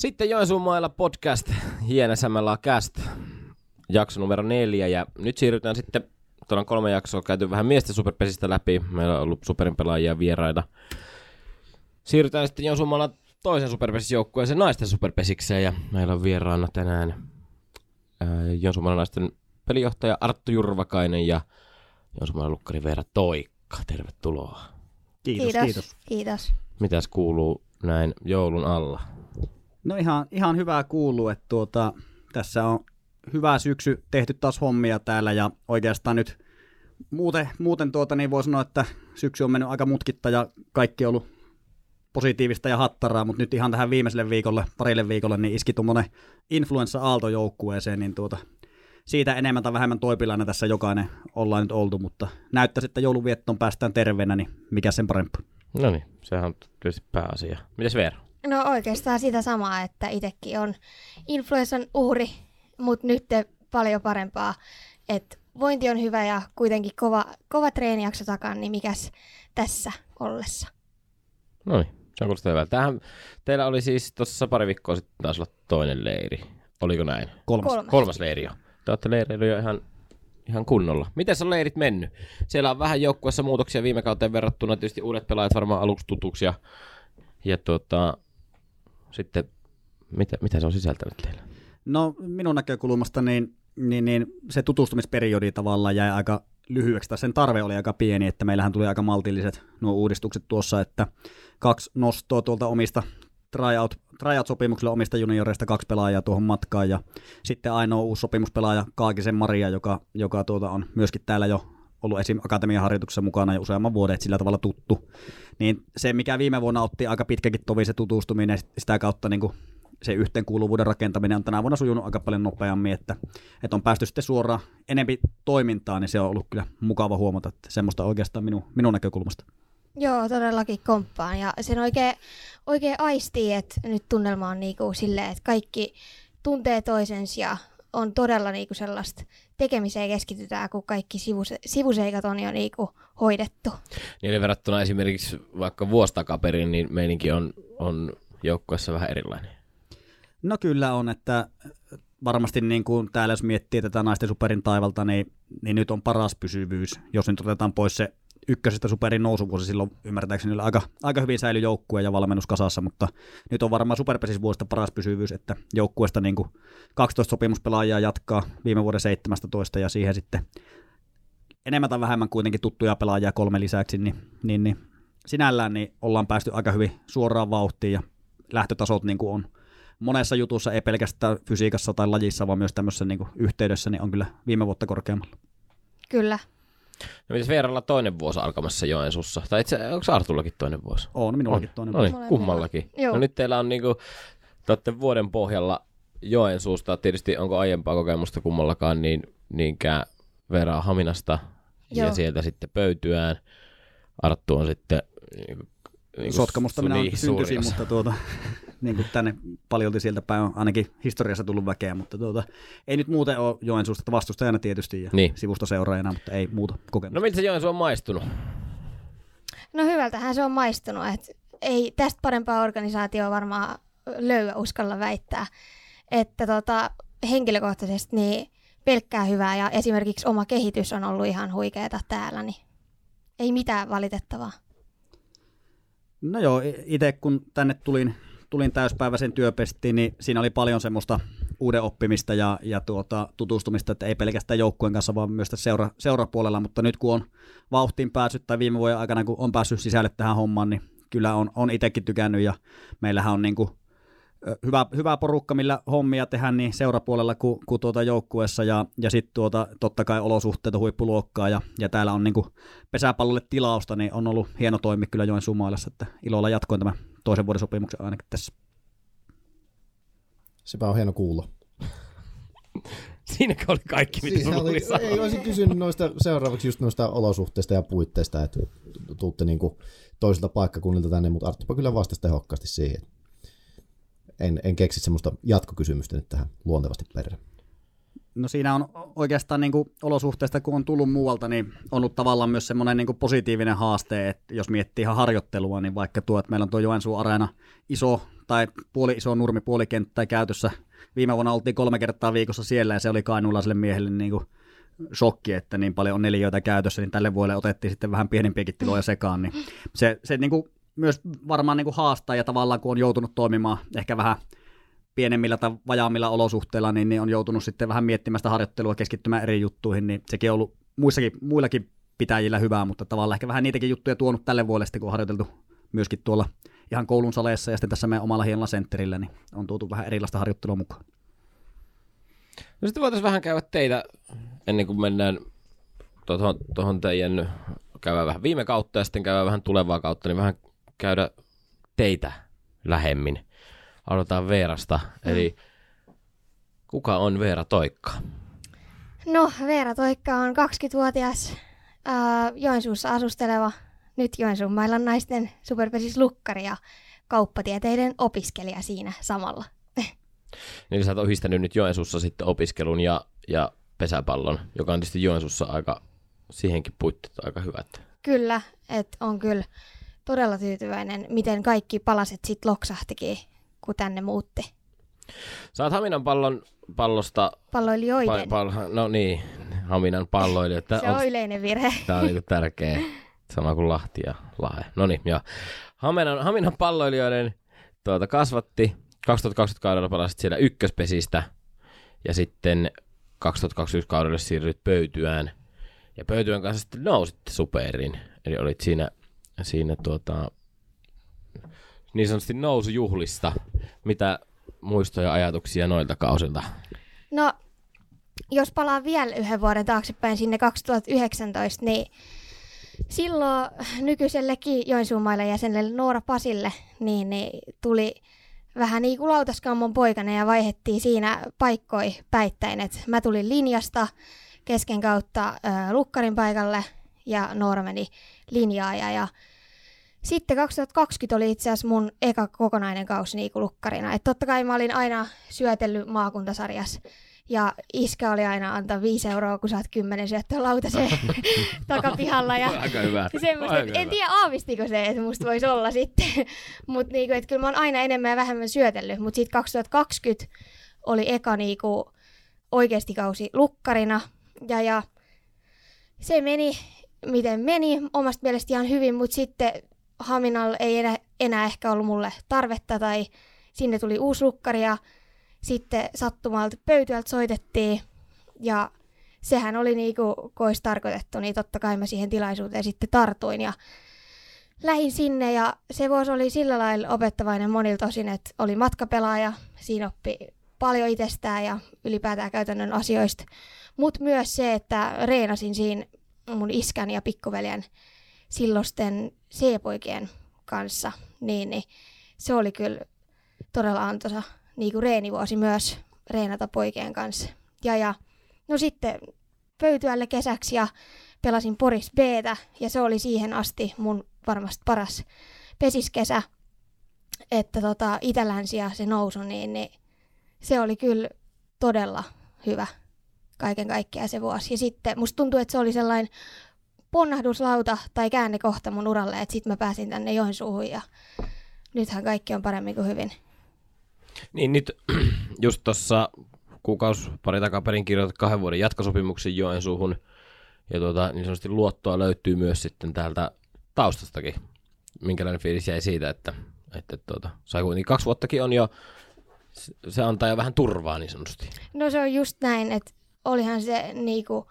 Sitten Joensuun mailla podcast, Hienesämällä cast, jakso numero neljä. Ja nyt siirrytään sitten, tuolla on kolme jaksoa käyty vähän miesten superpesistä läpi. Meillä on ollut superin pelaajia vieraita. Siirrytään sitten Joensuun mailla toisen superpesisjoukkueeseen naisten superpesikseen. Ja meillä on vieraana tänään Joensuun mailla naisten pelijohtaja Arttu Jurvakainen ja Joensuun mailla lukkari Veera Toikka. Tervetuloa. Kiitos, kiitos. kiitos. kiitos. Mitäs kuuluu näin joulun alla? No ihan, ihan hyvää kuuluu, että tuota, tässä on hyvä syksy tehty taas hommia täällä ja oikeastaan nyt muuten, muuten tuota, niin voi sanoa, että syksy on mennyt aika mutkitta ja kaikki on ollut positiivista ja hattaraa, mutta nyt ihan tähän viimeiselle viikolle, parille viikolle, niin iski tuommoinen influenssa-aalto joukkueeseen, niin tuota, siitä enemmän tai vähemmän toipilainen tässä jokainen ollaan nyt oltu, mutta näyttäisi, että jouluviettoon päästään terveenä, niin mikä sen parempi. No niin, sehän on tietysti pääasia. Mitäs Veera? No oikeastaan sitä samaa, että itsekin on influenssan uhri, mutta nyt paljon parempaa. Että vointi on hyvä ja kuitenkin kova, kova treenijakso takana, niin mikäs tässä ollessa. No niin, se on kuulostaa hyvältä. Tämähän, teillä oli siis tuossa pari viikkoa sitten taas olla toinen leiri. Oliko näin? Kolmas. Kolmas. Kolmas leiri jo. Te olette leireily jo ihan, ihan kunnolla. Miten on leirit mennyt? Siellä on vähän joukkueessa muutoksia viime kauteen verrattuna. Tietysti uudet pelaajat varmaan aluksi tutuksi. Ja, ja tuota, sitten, mitä, mitä se on sisältänyt teillä? No minun näkökulmasta niin, niin, niin se tutustumisperiodi tavallaan jäi aika lyhyeksi, tai sen tarve oli aika pieni, että meillähän tuli aika maltilliset nuo uudistukset tuossa, että kaksi nostoa tuolta omista tryout, tryout-sopimuksella omista junioreista kaksi pelaajaa tuohon matkaan, ja sitten ainoa uusi sopimuspelaaja Kaakisen Maria, joka, joka tuota on myöskin täällä jo ollut esim. akatemian harjoituksessa mukana jo useamman vuoden, että sillä tavalla tuttu. Niin se, mikä viime vuonna otti aika pitkäkin tovi se tutustuminen, sitä kautta niin kuin se yhteenkuuluvuuden rakentaminen on tänä vuonna sujunut aika paljon nopeammin, että, että on päästy sitten suoraan enempi toimintaan, niin se on ollut kyllä mukava huomata, että semmoista oikeastaan minun, minun näkökulmasta. Joo, todellakin komppaan. Ja sen oikein, oikein aistii, että nyt tunnelma on niinku silleen, että kaikki tuntee toisensa ja on todella niinku sellaista tekemiseen keskitytään, kun kaikki sivuse- sivuseikat on jo niinku hoidettu. Niin verrattuna esimerkiksi vaikka vuosi takaperin, niin meininki on, on joukkueessa vähän erilainen. No kyllä on, että varmasti niin kuin täällä jos miettii tätä naisten superin taivalta, niin, niin nyt on paras pysyvyys. Jos nyt otetaan pois se ykkösestä superin nousuvuosi, silloin ymmärtääkseni oli aika, aika hyvin säilyi joukkue ja valmennus kasassa, mutta nyt on varmaan superpesisvuosista paras pysyvyys, että joukkueesta niin kuin 12 sopimuspelaajaa jatkaa viime vuoden 17 ja siihen sitten enemmän tai vähemmän kuitenkin tuttuja pelaajia kolme lisäksi, niin, niin, niin sinällään niin ollaan päästy aika hyvin suoraan vauhtiin ja lähtötasot niin kuin on monessa jutussa, ei pelkästään fysiikassa tai lajissa, vaan myös tämmöisessä niin kuin yhteydessä, niin on kyllä viime vuotta korkeammalla. Kyllä. No mitäs Veeralla toinen vuosi alkamassa Joensuussa? Tai itse, onko Artullakin toinen vuosi? On, minullakin toinen. No niin, kummallakin. Joo. No nyt teillä on niinku, te olette vuoden pohjalla Joensuusta. Tietysti onko aiempaa kokemusta kummallakaan niin, niinkään Veera Haminasta ja Joo. sieltä sitten pöytyään. Arttu on sitten niinku, niinku Sotkamusta minä niin niin, syntyisin, mutta tuota, niin kuin tänne paljolti sieltä päin on ainakin historiassa tullut väkeä, mutta tuota, ei nyt muuten ole Joensuusta että vastustajana tietysti ja Niin. niin. sivusta seuraajana, mutta ei muuta kokemusta. No miltä se Joensuu on maistunut? No hyvältähän se on maistunut, että ei tästä parempaa organisaatioa varmaan löyä uskalla väittää. Että tota, henkilökohtaisesti niin pelkkää hyvää ja esimerkiksi oma kehitys on ollut ihan huikeeta täällä, niin ei mitään valitettavaa. No joo, itse kun tänne tulin, tulin täyspäiväisen työpestiin, niin siinä oli paljon semmoista uuden oppimista ja, ja tuota, tutustumista, että ei pelkästään joukkueen kanssa, vaan myös seura, seurapuolella, mutta nyt kun on vauhtiin päässyt tai viime vuoden aikana, kun on päässyt sisälle tähän hommaan, niin kyllä on, on itsekin tykännyt ja meillähän on niin kuin hyvä, hyvä porukka, millä hommia tehdään niin seurapuolella kuin, kuin tuota joukkueessa. Ja, ja sitten tuota, totta kai olosuhteet on huippuluokkaa ja, ja täällä on niin kuin pesäpallolle tilausta, niin on ollut hieno toimi kyllä Joen Sumailassa, että ilolla jatkoin tämän toisen vuoden sopimuksen ainakin tässä. Sepä on hieno kuulla. Siinäkö oli kaikki, mitä sulla oli, sanoa? ei, olisin kysynyt noista seuraavaksi just noista olosuhteista ja puitteista, että tuutte niinku toiselta paikkakunnilta tänne, mutta Arttupa kyllä vastasi tehokkaasti siihen. En, en keksi semmoista jatkokysymystä nyt tähän luontevasti perään. No siinä on oikeastaan niin kuin olosuhteista, kun on tullut muualta, niin on ollut tavallaan myös semmoinen niin positiivinen haaste, että jos miettii ihan harjoittelua, niin vaikka tuo, että meillä on tuo Joensuun Areena iso tai puoli iso nurmi puolikenttä käytössä. Viime vuonna oltiin kolme kertaa viikossa siellä ja se oli kainuulaiselle miehelle niin kuin shokki, että niin paljon on neliöitä käytössä, niin tälle vuodelle otettiin sitten vähän pienempiäkin tiloja sekaan. Niin se, se niin kuin myös varmaan niin kuin haastaa ja tavallaan kun on joutunut toimimaan ehkä vähän pienemmillä tai vajaammilla olosuhteilla, niin, niin on joutunut sitten vähän miettimään sitä harjoittelua, keskittymään eri juttuihin, niin sekin on ollut muissakin, muillakin pitäjillä hyvää, mutta tavallaan ehkä vähän niitäkin juttuja tuonut tälle vuodelle kun on harjoiteltu myöskin tuolla ihan koulun saleissa ja sitten tässä meidän omalla hienolla sentterillä, niin on tuotu vähän erilaista harjoittelua mukaan. No sitten voitaisiin vähän käydä teitä, ennen kuin mennään tuohon, tuohon teidän, käydään vähän viime kautta ja sitten käydään vähän tulevaa kautta, niin vähän käydä teitä lähemmin. Aloitetaan Veerasta, mm. eli kuka on Veera Toikka? No, Veera Toikka on 20-vuotias äh, Joensuussa asusteleva, nyt Joensuun mailan naisten superpesis lukkari ja kauppatieteiden opiskelija siinä samalla. Niin sä oot yhdistänyt nyt Joensuussa sitten opiskelun ja, ja pesäpallon, joka on tietysti Joensuussa aika, siihenkin puitteet aika hyvät. Kyllä, että on kyllä todella tyytyväinen, miten kaikki palaset sitten loksahtikin, kun tänne muutti. Sä oot Haminan pallon, pallosta... Palloilijoiden. Pa, pal, no niin, Haminan palloilijoita. Se on, yleinen virhe. Tämä on niinku tärkeä, sama kuin Lahti ja Lahe. No niin, ja Haminan, Haminan palloilijoiden tuota, kasvatti 2020 kaudella pelasit siellä ykköspesistä ja sitten 2021 kaudella siirryit pöytyään. Ja pöytyään kanssa sitten nousit superiin. Eli olit siinä, siinä tuota, niin sanotusti nousujuhlista. Mitä muistoja ja ajatuksia noilta kausilta? No, jos palaan vielä yhden vuoden taaksepäin sinne 2019, niin silloin nykyisellekin Joensuun jäsenelle Noora Pasille niin, niin tuli vähän niin kuin lautaskammon poikana ja vaihettiin siinä paikkoi päittäin. Et mä tulin linjasta kesken kautta äh, lukkarin paikalle ja Noora meni linjaa ja, ja sitten 2020 oli itse asiassa mun eka kokonainen kausi niin kuin lukkarina. Et totta kai mä olin aina syötellyt maakuntasarjassa ja iskä oli aina antaa viisi euroa, kun saat kymmenen syöttöä lautaseen takapihalla. Ja Aika hyvä. Semmoista, Aika en tiedä aavistiko se, että musta voisi olla sitten. Mutta niinku, kyllä mä oon aina enemmän ja vähemmän syötellyt. Mutta sitten 2020 oli eka niinku, oikeasti kausi lukkarina. Ja, ja se meni, miten meni, omasta mielestä ihan hyvin, mutta sitten Haminalla ei enää, enää ehkä ollut mulle tarvetta tai sinne tuli uusi lukkari ja sitten sattumalta pöytyältä soitettiin. Ja sehän oli niinku, kun olisi tarkoitettu, niin totta kai mä siihen tilaisuuteen sitten tartuin ja lähin sinne. Ja se vuosi oli sillä lailla opettavainen monilta osin, että oli matkapelaaja, siinä oppi paljon itsestään ja ylipäätään käytännön asioista, mutta myös se, että reenasin siinä mun iskän ja pikkuveljen silloisten C-poikien kanssa, niin, niin se oli kyllä todella antoisa niin kuin reenivuosi myös reenata poikien kanssa. Ja, ja no sitten pöytyälle kesäksi ja pelasin Poris b ja se oli siihen asti mun varmasti paras pesiskesä. Että tota, Itä-Länsi ja se nousu, niin, niin se oli kyllä todella hyvä kaiken kaikkiaan se vuosi. Ja sitten musta tuntuu, että se oli sellainen ponnahduslauta tai käännekohta mun uralle, että sitten mä pääsin tänne Joensuuhun ja nythän kaikki on paremmin kuin hyvin. Niin nyt just tuossa kuukausi pari takaperin kirjoitat kahden vuoden jatkosopimuksen Joensuuhun. Ja tuota, niin sanotusti luottoa löytyy myös sitten täältä taustastakin. Minkälainen fiilis jäi siitä, että, että tuota, sai kuitenkin kaksi vuottakin on jo, se antaa jo vähän turvaa niin sanotusti. No se on just näin, että olihan se niinku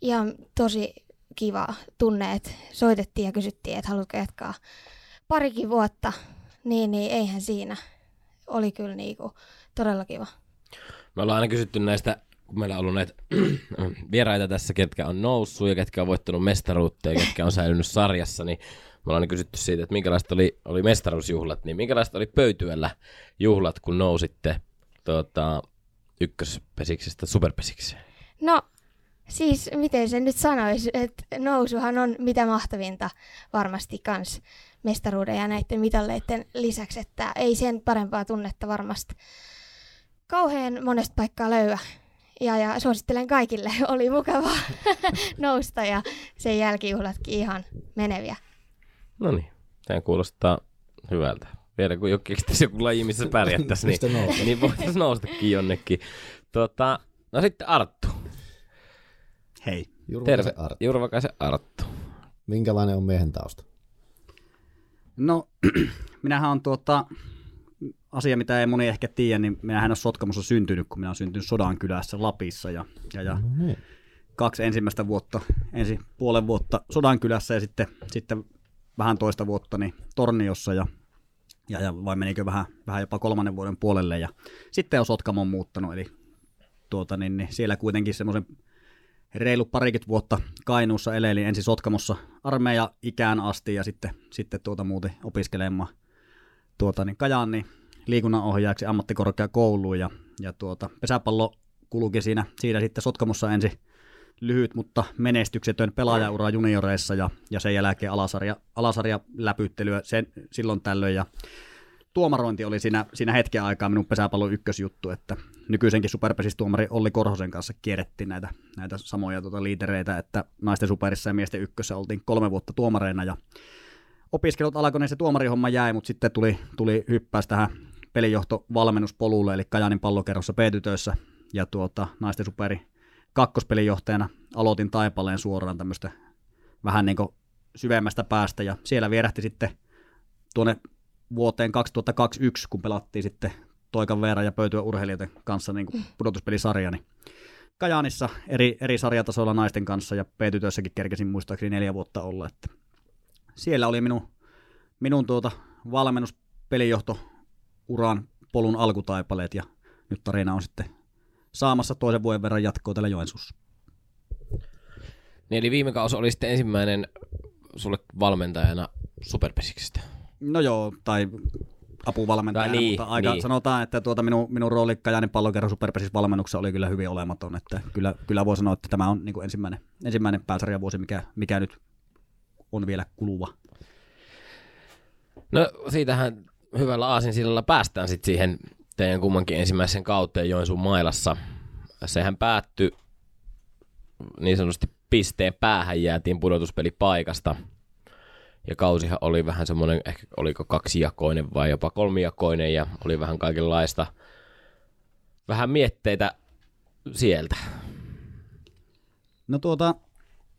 ihan tosi kiva tunne, että soitettiin ja kysyttiin, että haluatko jatkaa parikin vuotta, niin, niin eihän siinä oli kyllä niinku todella kiva. Me ollaan aina kysytty näistä, kun meillä on ollut näitä vieraita tässä, ketkä on noussut ja ketkä on voittanut mestaruutta ja ketkä on säilynyt sarjassa, niin me ollaan aina kysytty siitä, että minkälaista oli, oli mestaruusjuhlat, niin minkälaista oli pöytyällä juhlat, kun nousitte tuota, ykköspesiksestä superpesikseen? No, siis miten se nyt sanoisi, että nousuhan on mitä mahtavinta varmasti kans mestaruuden ja näiden mitalleiden lisäksi, että ei sen parempaa tunnetta varmasti kauhean monesta paikkaa löyä. Ja, ja suosittelen kaikille, oli mukava nousta ja sen jälkijuhlatkin ihan meneviä. No niin, tämä kuulostaa hyvältä. Vielä kun keksittäisi joku laji, missä pärjättäisiin, niin, niin voitaisiin noustakin jonnekin. Tota, no sitten Arttu. Hei. Terve, Jurvakaisen Arttu. Jurvakaisen Arttu. Minkälainen on miehen tausta? No, minähän on tuota, asia, mitä ei moni ehkä tiedä, niin minähän on Sotkamossa syntynyt, kun minä olen syntynyt Sodankylässä Lapissa ja, ja, ja No niin. kaksi ensimmäistä vuotta, ensi puolen vuotta Sodankylässä ja sitten, sitten vähän toista vuotta niin Torniossa ja, ja, ja vai menikö vähän, vähän jopa kolmannen vuoden puolelle ja sitten on Sotkamon muuttanut, eli tuota, niin, niin siellä kuitenkin semmoisen reilu parikymmentä vuotta Kainuussa eleli ensin Sotkamossa armeija ikään asti ja sitten, sitten tuota muuten opiskelemaan tuota, niin Kajaanni liikunnanohjaajaksi ammattikorkeakouluun ja, ja tuota, pesäpallo kulki siinä, siinä sitten Sotkamossa ensin lyhyt, mutta menestyksetön pelaajaura junioreissa ja, ja sen jälkeen alasarja, alasarja läpyttelyä sen, silloin tällöin ja tuomarointi oli siinä, siinä hetken aikaa minun pesäpallon ykkösjuttu, että nykyisenkin superpesistuomari Olli Korhosen kanssa kierrettiin näitä, näitä samoja tuota liitereitä, että naisten superissa ja miesten ykkössä oltiin kolme vuotta tuomareina ja opiskelut alkoi, niin se tuomarihomma jäi, mutta sitten tuli, tuli hyppäys tähän pelijohtovalmennuspolulle, eli Kajanin pallokerrossa B-tytöissä ja tuota, naisten superi kakkospelijohtajana aloitin Taipaleen suoraan tämmöistä vähän niin kuin syvemmästä päästä ja siellä vierähti sitten tuonne vuoteen 2021, kun pelattiin sitten Toikan Veera ja Pöytyä urheilijoiden kanssa niin kuin pudotuspelisarja, niin Kajaanissa eri, eri sarjatasoilla naisten kanssa ja P-tytöissäkin kerkesin muistaakseni neljä vuotta olla. Että siellä oli minun, minun tuota valmennuspelijohto uran polun alkutaipaleet ja nyt tarina on sitten saamassa toisen vuoden verran jatkoa täällä Joensuussa. Niin eli viime kausi oli sitten ensimmäinen sulle valmentajana superpesiksestä. No joo, tai apuvalmentajana, Tai niin, mutta aika niin. sanotaan, että tuota minun, minun rooli Kajaanin pallokerran superpesis valmennuksessa oli kyllä hyvin olematon, että kyllä, kyllä voi sanoa, että tämä on niin ensimmäinen, ensimmäinen pääsarjavuosi, mikä, mikä nyt on vielä kuluva. No siitähän hyvällä aasinsillalla päästään sitten siihen teidän kummankin ensimmäisen kauteen Joensuun mailassa. Sehän päättyi niin sanotusti pisteen päähän jäätiin pudotuspelipaikasta. Ja kausihan oli vähän semmoinen, ehkä oliko kaksijakoinen vai jopa kolmijakoinen ja oli vähän kaikenlaista vähän mietteitä sieltä. No tuota,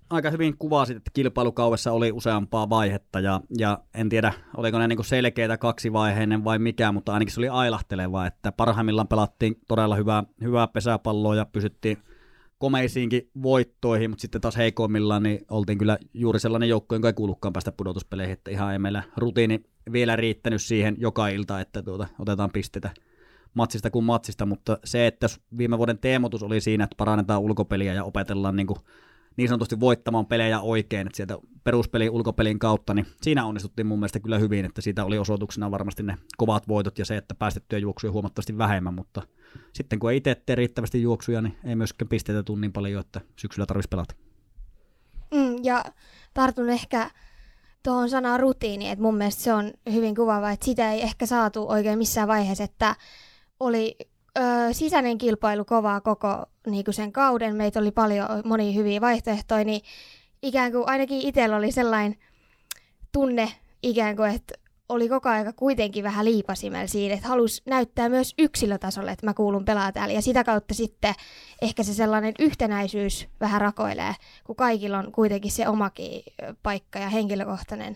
aika hyvin kuvasit, että kilpailukaudessa oli useampaa vaihetta ja, ja en tiedä, oliko ne niinku selkeitä kaksivaiheinen vai mikä, mutta ainakin se oli ailahteleva, että parhaimmillaan pelattiin todella hyvää, hyvää pesäpalloa ja pysyttiin komeisiinkin voittoihin, mutta sitten taas heikoimmillaan niin oltiin kyllä juuri sellainen joukko, jonka ei kuulukaan päästä pudotuspeleihin, että ihan ei meillä rutiini vielä riittänyt siihen joka ilta, että tuota, otetaan pisteitä matsista kuin matsista, mutta se, että viime vuoden teemotus oli siinä, että parannetaan ulkopeliä ja opetellaan niin, kuin niin sanotusti voittamaan pelejä oikein, että sieltä peruspelin ulkopelin kautta, niin siinä onnistuttiin mun mielestä kyllä hyvin, että siitä oli osoituksena varmasti ne kovat voitot ja se, että päästettyjä juoksuja huomattavasti vähemmän, mutta sitten kun ei itse tee riittävästi juoksuja, niin ei myöskään pisteitä tule niin paljon, että syksyllä tarvitsisi pelata. Mm, ja tartun ehkä tuohon sanaan rutiini, että mun mielestä se on hyvin kuvaava, että sitä ei ehkä saatu oikein missään vaiheessa, että oli ö, sisäinen kilpailu kovaa koko niin sen kauden, meitä oli paljon monia hyviä vaihtoehtoja, niin ikään kuin ainakin itsellä oli sellainen tunne ikään kuin, että oli koko aika kuitenkin vähän liipasimella siinä, että halusi näyttää myös yksilötasolle, että mä kuulun pelaa täällä. Ja sitä kautta sitten ehkä se sellainen yhtenäisyys vähän rakoilee, kun kaikilla on kuitenkin se omakin paikka ja henkilökohtainen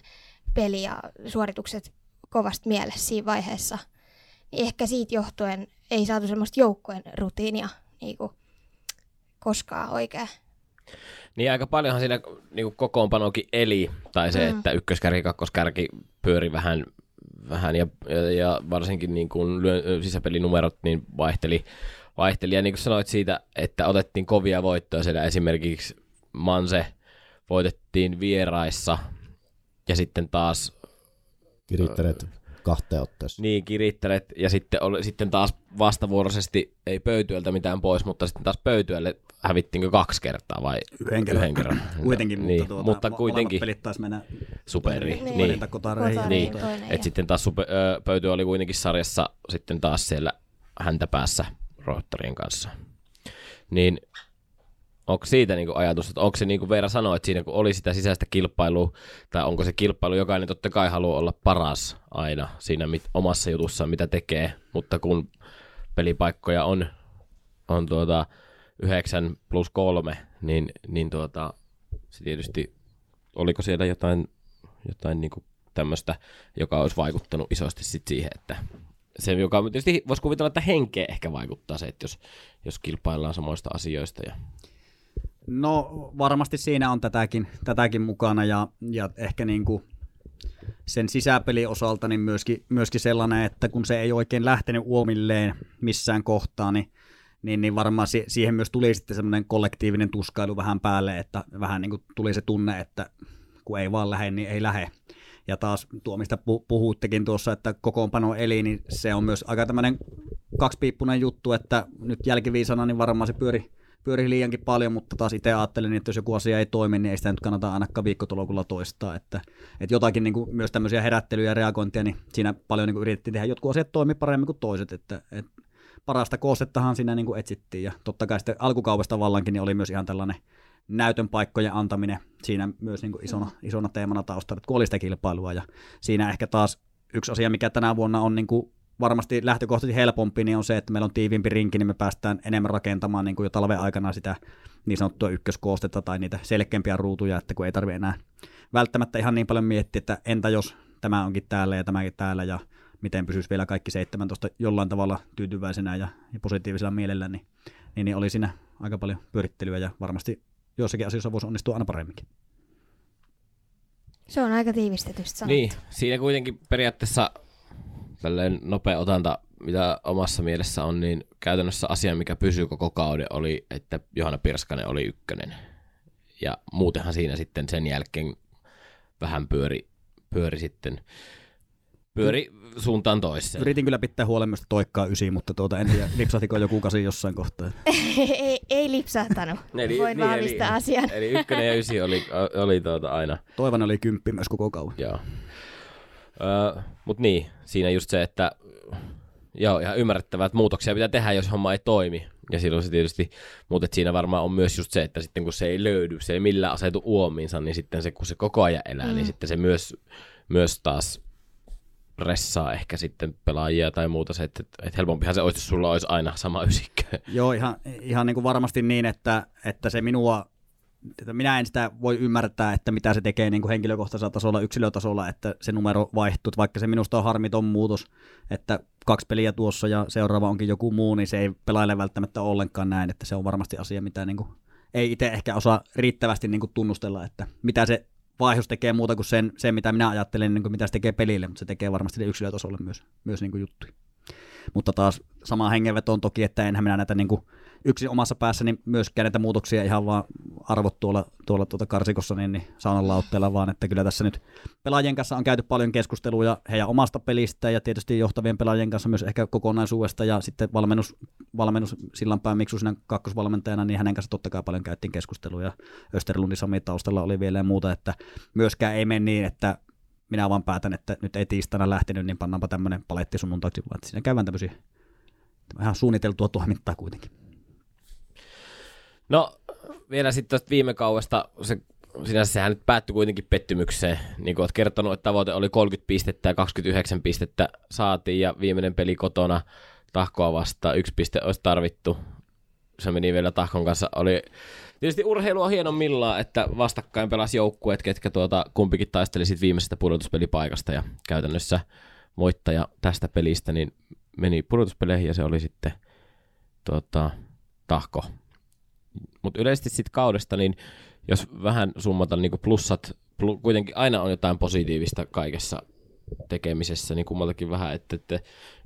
peli ja suoritukset kovasti mielessä siinä vaiheessa. Niin ehkä siitä johtuen ei saatu semmoista joukkojen rutiinia niin kuin koskaan oikein. Niin aika paljonhan siinä niin kokoonpanokin eli, tai se, Mm. että ykköskärki, kakkoskärki pyöri vähän, vähän ja, ja, ja varsinkin niin kuin lyö, sisäpelinumerot niin vaihteli, vaihteli. Ja niin kuin sanoit siitä, että otettiin kovia voittoja siellä esimerkiksi Manse voitettiin vieraissa ja sitten taas Kirittäneet kahteen otteeseen. niin kirittelet ja sitten, oli, sitten taas vastavuoroisesti ei pöytyöltä mitään pois, mutta sitten taas pöytyölle hävittiinkö kaksi kertaa vai Yhden kerran. Yhden kerran. Kuitenkin, niin, mutta, tuota, mutta kuitenkin pelit taisi mennä superi. Niin. Niin. kotareihin. Niin, et sitten taas super, ö, pöyty oli kuitenkin sarjassa sitten taas siellä häntä päässä Rohtarien kanssa. Niin onko siitä niin ajatus, että onko se niin kuin Veera sanoi, että siinä kun oli sitä sisäistä kilpailua, tai onko se kilpailu, jokainen totta kai haluaa olla paras aina siinä mit, omassa jutussaan, mitä tekee, mutta kun pelipaikkoja on, on tuota 9 plus 3, niin, niin tuota, se tietysti, oliko siellä jotain, jotain niin kuin tämmöistä, joka olisi vaikuttanut isosti sit siihen, että se, joka tietysti voisi kuvitella, että henkeä ehkä vaikuttaa se, että jos, jos kilpaillaan samoista asioista. Ja... No varmasti siinä on tätäkin, tätäkin mukana ja, ja ehkä niin kuin sen sisäpeli osalta niin myöskin, myöskin sellainen, että kun se ei oikein lähtenyt uomilleen missään kohtaa, niin, niin, niin varmaan si- siihen myös tuli sitten semmoinen kollektiivinen tuskailu vähän päälle, että vähän niin kuin tuli se tunne, että kun ei vaan lähde, niin ei lähde. Ja taas tuo, mistä puhuttekin tuossa, että kokoonpano eli, niin se on myös aika tämmöinen kaksipiippunen juttu, että nyt jälkiviisana niin varmaan se pyöri, pyöri liiankin paljon, mutta taas itse ajattelin, että jos joku asia ei toimi, niin ei sitä nyt kannata ainakaan viikkotolokulla toistaa. Että, että jotakin niin kuin, myös tämmöisiä herättelyjä ja reagointia, niin siinä paljon niin kuin yritettiin tehdä. Jotkut asiat toimi paremmin kuin toiset, että, että parasta koostettahan siinä niin kuin etsittiin. Ja totta kai sitten alkukaupasta vallankin niin oli myös ihan tällainen näytön paikkojen antaminen siinä myös niin kuin isona, mm. isona teemana taustalla, että kun oli sitä kilpailua. Ja siinä ehkä taas yksi asia, mikä tänä vuonna on niin kuin varmasti lähtökohtaisesti helpompi, niin on se, että meillä on tiiviimpi rinki, niin me päästään enemmän rakentamaan niin kuin jo talven aikana sitä niin sanottua ykköskoostetta tai niitä selkeämpiä ruutuja, että kun ei tarvitse enää välttämättä ihan niin paljon miettiä, että entä jos tämä onkin täällä ja tämäkin täällä ja miten pysyisi vielä kaikki 17 jollain tavalla tyytyväisenä ja, ja positiivisella mielellä, niin, niin, niin oli siinä aika paljon pyörittelyä ja varmasti joissakin asioissa voisi onnistua aina paremminkin. Se on aika tiivistetysti sanottu. Niin, siinä kuitenkin periaatteessa tälleen nopea otanta, mitä omassa mielessä on, niin käytännössä asia, mikä pysyy koko kauden, oli, että Johanna Pirskanen oli ykkönen. Ja muutenhan siinä sitten sen jälkeen vähän pyöri, pyöri sitten pyöri suuntaan toiseen. Yritin kyllä pitää huolen myös toikkaa ysi, mutta tuota, en tiedä, lipsahtiko joku kasi jossain kohtaa. ei, ei lipsahtanut. eli, Voin niin, vahvistaa eli, asian. eli ykkönen ja ysi oli, oli tuota aina. Toivon oli kymppi myös koko kauan. Joo. Öö, Mutta niin, siinä just se, että joo, ihan ymmärrettävää, että muutoksia pitää tehdä, jos homma ei toimi. Ja silloin se tietysti, mutta siinä varmaan on myös just se, että sitten kun se ei löydy, se ei millään asetu uomiinsa, niin sitten se, kun se koko ajan elää, niin mm. niin sitten se myös, myös taas ressaa ehkä sitten pelaajia tai muuta se, että, että helpompihan se olisi, jos sulla olisi aina sama ysikkö. Joo, ihan, ihan niin kuin varmasti niin, että, että se minua, minä en sitä voi ymmärtää, että mitä se tekee niin kuin henkilökohtaisella tasolla, yksilötasolla, että se numero vaihtuu, vaikka se minusta on harmiton muutos, että kaksi peliä tuossa ja seuraava onkin joku muu, niin se ei pelaile välttämättä ollenkaan näin, että se on varmasti asia, mitä niin kuin ei itse ehkä osaa riittävästi niin kuin tunnustella, että mitä se vaihdos tekee muuta kuin sen, sen mitä minä ajattelen, niin kuin mitä se tekee pelille, mutta se tekee varmasti yksilötasolle myös, myös niin kuin juttuja. Mutta taas sama hengenveto on toki, että enhän minä näitä niin kuin yksin omassa päässäni myöskään näitä muutoksia ihan vaan arvot tuolla, tuolla tuota karsikossa niin, niin saunan vaan että kyllä tässä nyt pelaajien kanssa on käyty paljon keskusteluja heidän omasta pelistä ja tietysti johtavien pelaajien kanssa myös ehkä kokonaisuudesta ja sitten valmennus, valmennus Miksu siinä kakkosvalmentajana, niin hänen kanssa totta kai paljon käytiin keskusteluja. Österlundin Sami taustalla oli vielä ja muuta, että myöskään ei mene niin, että minä vaan päätän, että nyt ei tiistaina lähtenyt, niin pannaanpa tämmöinen paletti sunnuntaiksi, vaan siinä käydään tämmöisiä ihan suunniteltua toimintaa kuitenkin. No, vielä sitten tuosta viime kaudesta, se, sinänsä sehän nyt päättyi kuitenkin pettymykseen. Niin kuin olet kertonut, että tavoite oli 30 pistettä ja 29 pistettä saatiin ja viimeinen peli kotona tahkoa vastaan, yksi piste olisi tarvittu. Se meni vielä tahkon kanssa. Oli Tietysti urheilu on hienommillaan, että vastakkain pelasi joukkueet, ketkä tuota, kumpikin taisteli sit viimeisestä pudotuspelipaikasta ja käytännössä voittaja tästä pelistä niin meni pudotuspeleihin ja se oli sitten tuota, tahko mutta yleisesti sitten kaudesta, niin jos vähän summata niin plussat, pl- kuitenkin aina on jotain positiivista kaikessa tekemisessä, niin kummaltakin vähän, että, että,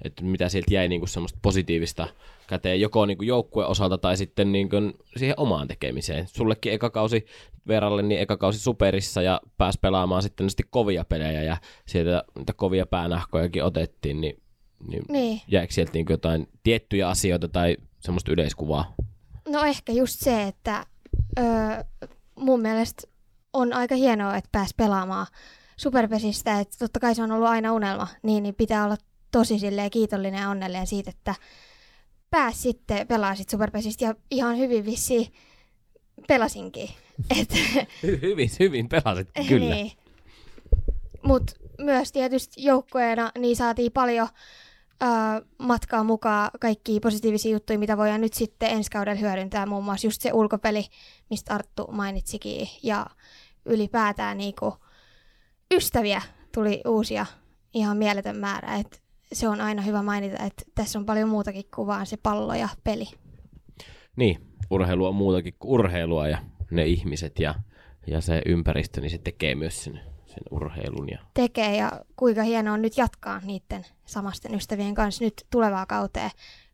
että mitä sieltä jäi niin kuin semmoista positiivista käteen, joko niin kuin joukkueen osalta tai sitten niin kuin siihen omaan tekemiseen. Sullekin eka kausi Veralle, niin eka kausi Superissa ja pääsi pelaamaan sitten kovia pelejä ja sieltä niitä kovia päänahkojakin otettiin, niin, niin, niin. jäikö sieltä niin jotain tiettyjä asioita tai semmoista yleiskuvaa? No ehkä just se, että öö, mun mielestä on aika hienoa, että pääsi pelaamaan superpesistä, että totta kai se on ollut aina unelma, niin, niin pitää olla tosi silleen kiitollinen ja onnellinen siitä, että pääsi sitten pelaa sit superpesistä ja ihan hyvin vissi pelasinkin. Et, Hy- hyvin, hyvin pelasit, kyllä. Niin. Mutta myös tietysti joukkueena niin saatiin paljon matkaa mukaan kaikki positiivisia juttuja, mitä voidaan nyt sitten ensi kaudella hyödyntää. Muun muassa just se ulkopeli, mistä Arttu mainitsikin. Ja ylipäätään niinku, ystäviä tuli uusia ihan mieletön määrä. Et se on aina hyvä mainita, että tässä on paljon muutakin kuin vaan se pallo ja peli. Niin, urheilu on muutakin kuin urheilua ja ne ihmiset ja, ja se ympäristö, niin se tekee myös sen, sen urheilun. Ja... tekee ja kuinka hienoa on nyt jatkaa niiden samasten ystävien kanssa nyt tulevaa kauteen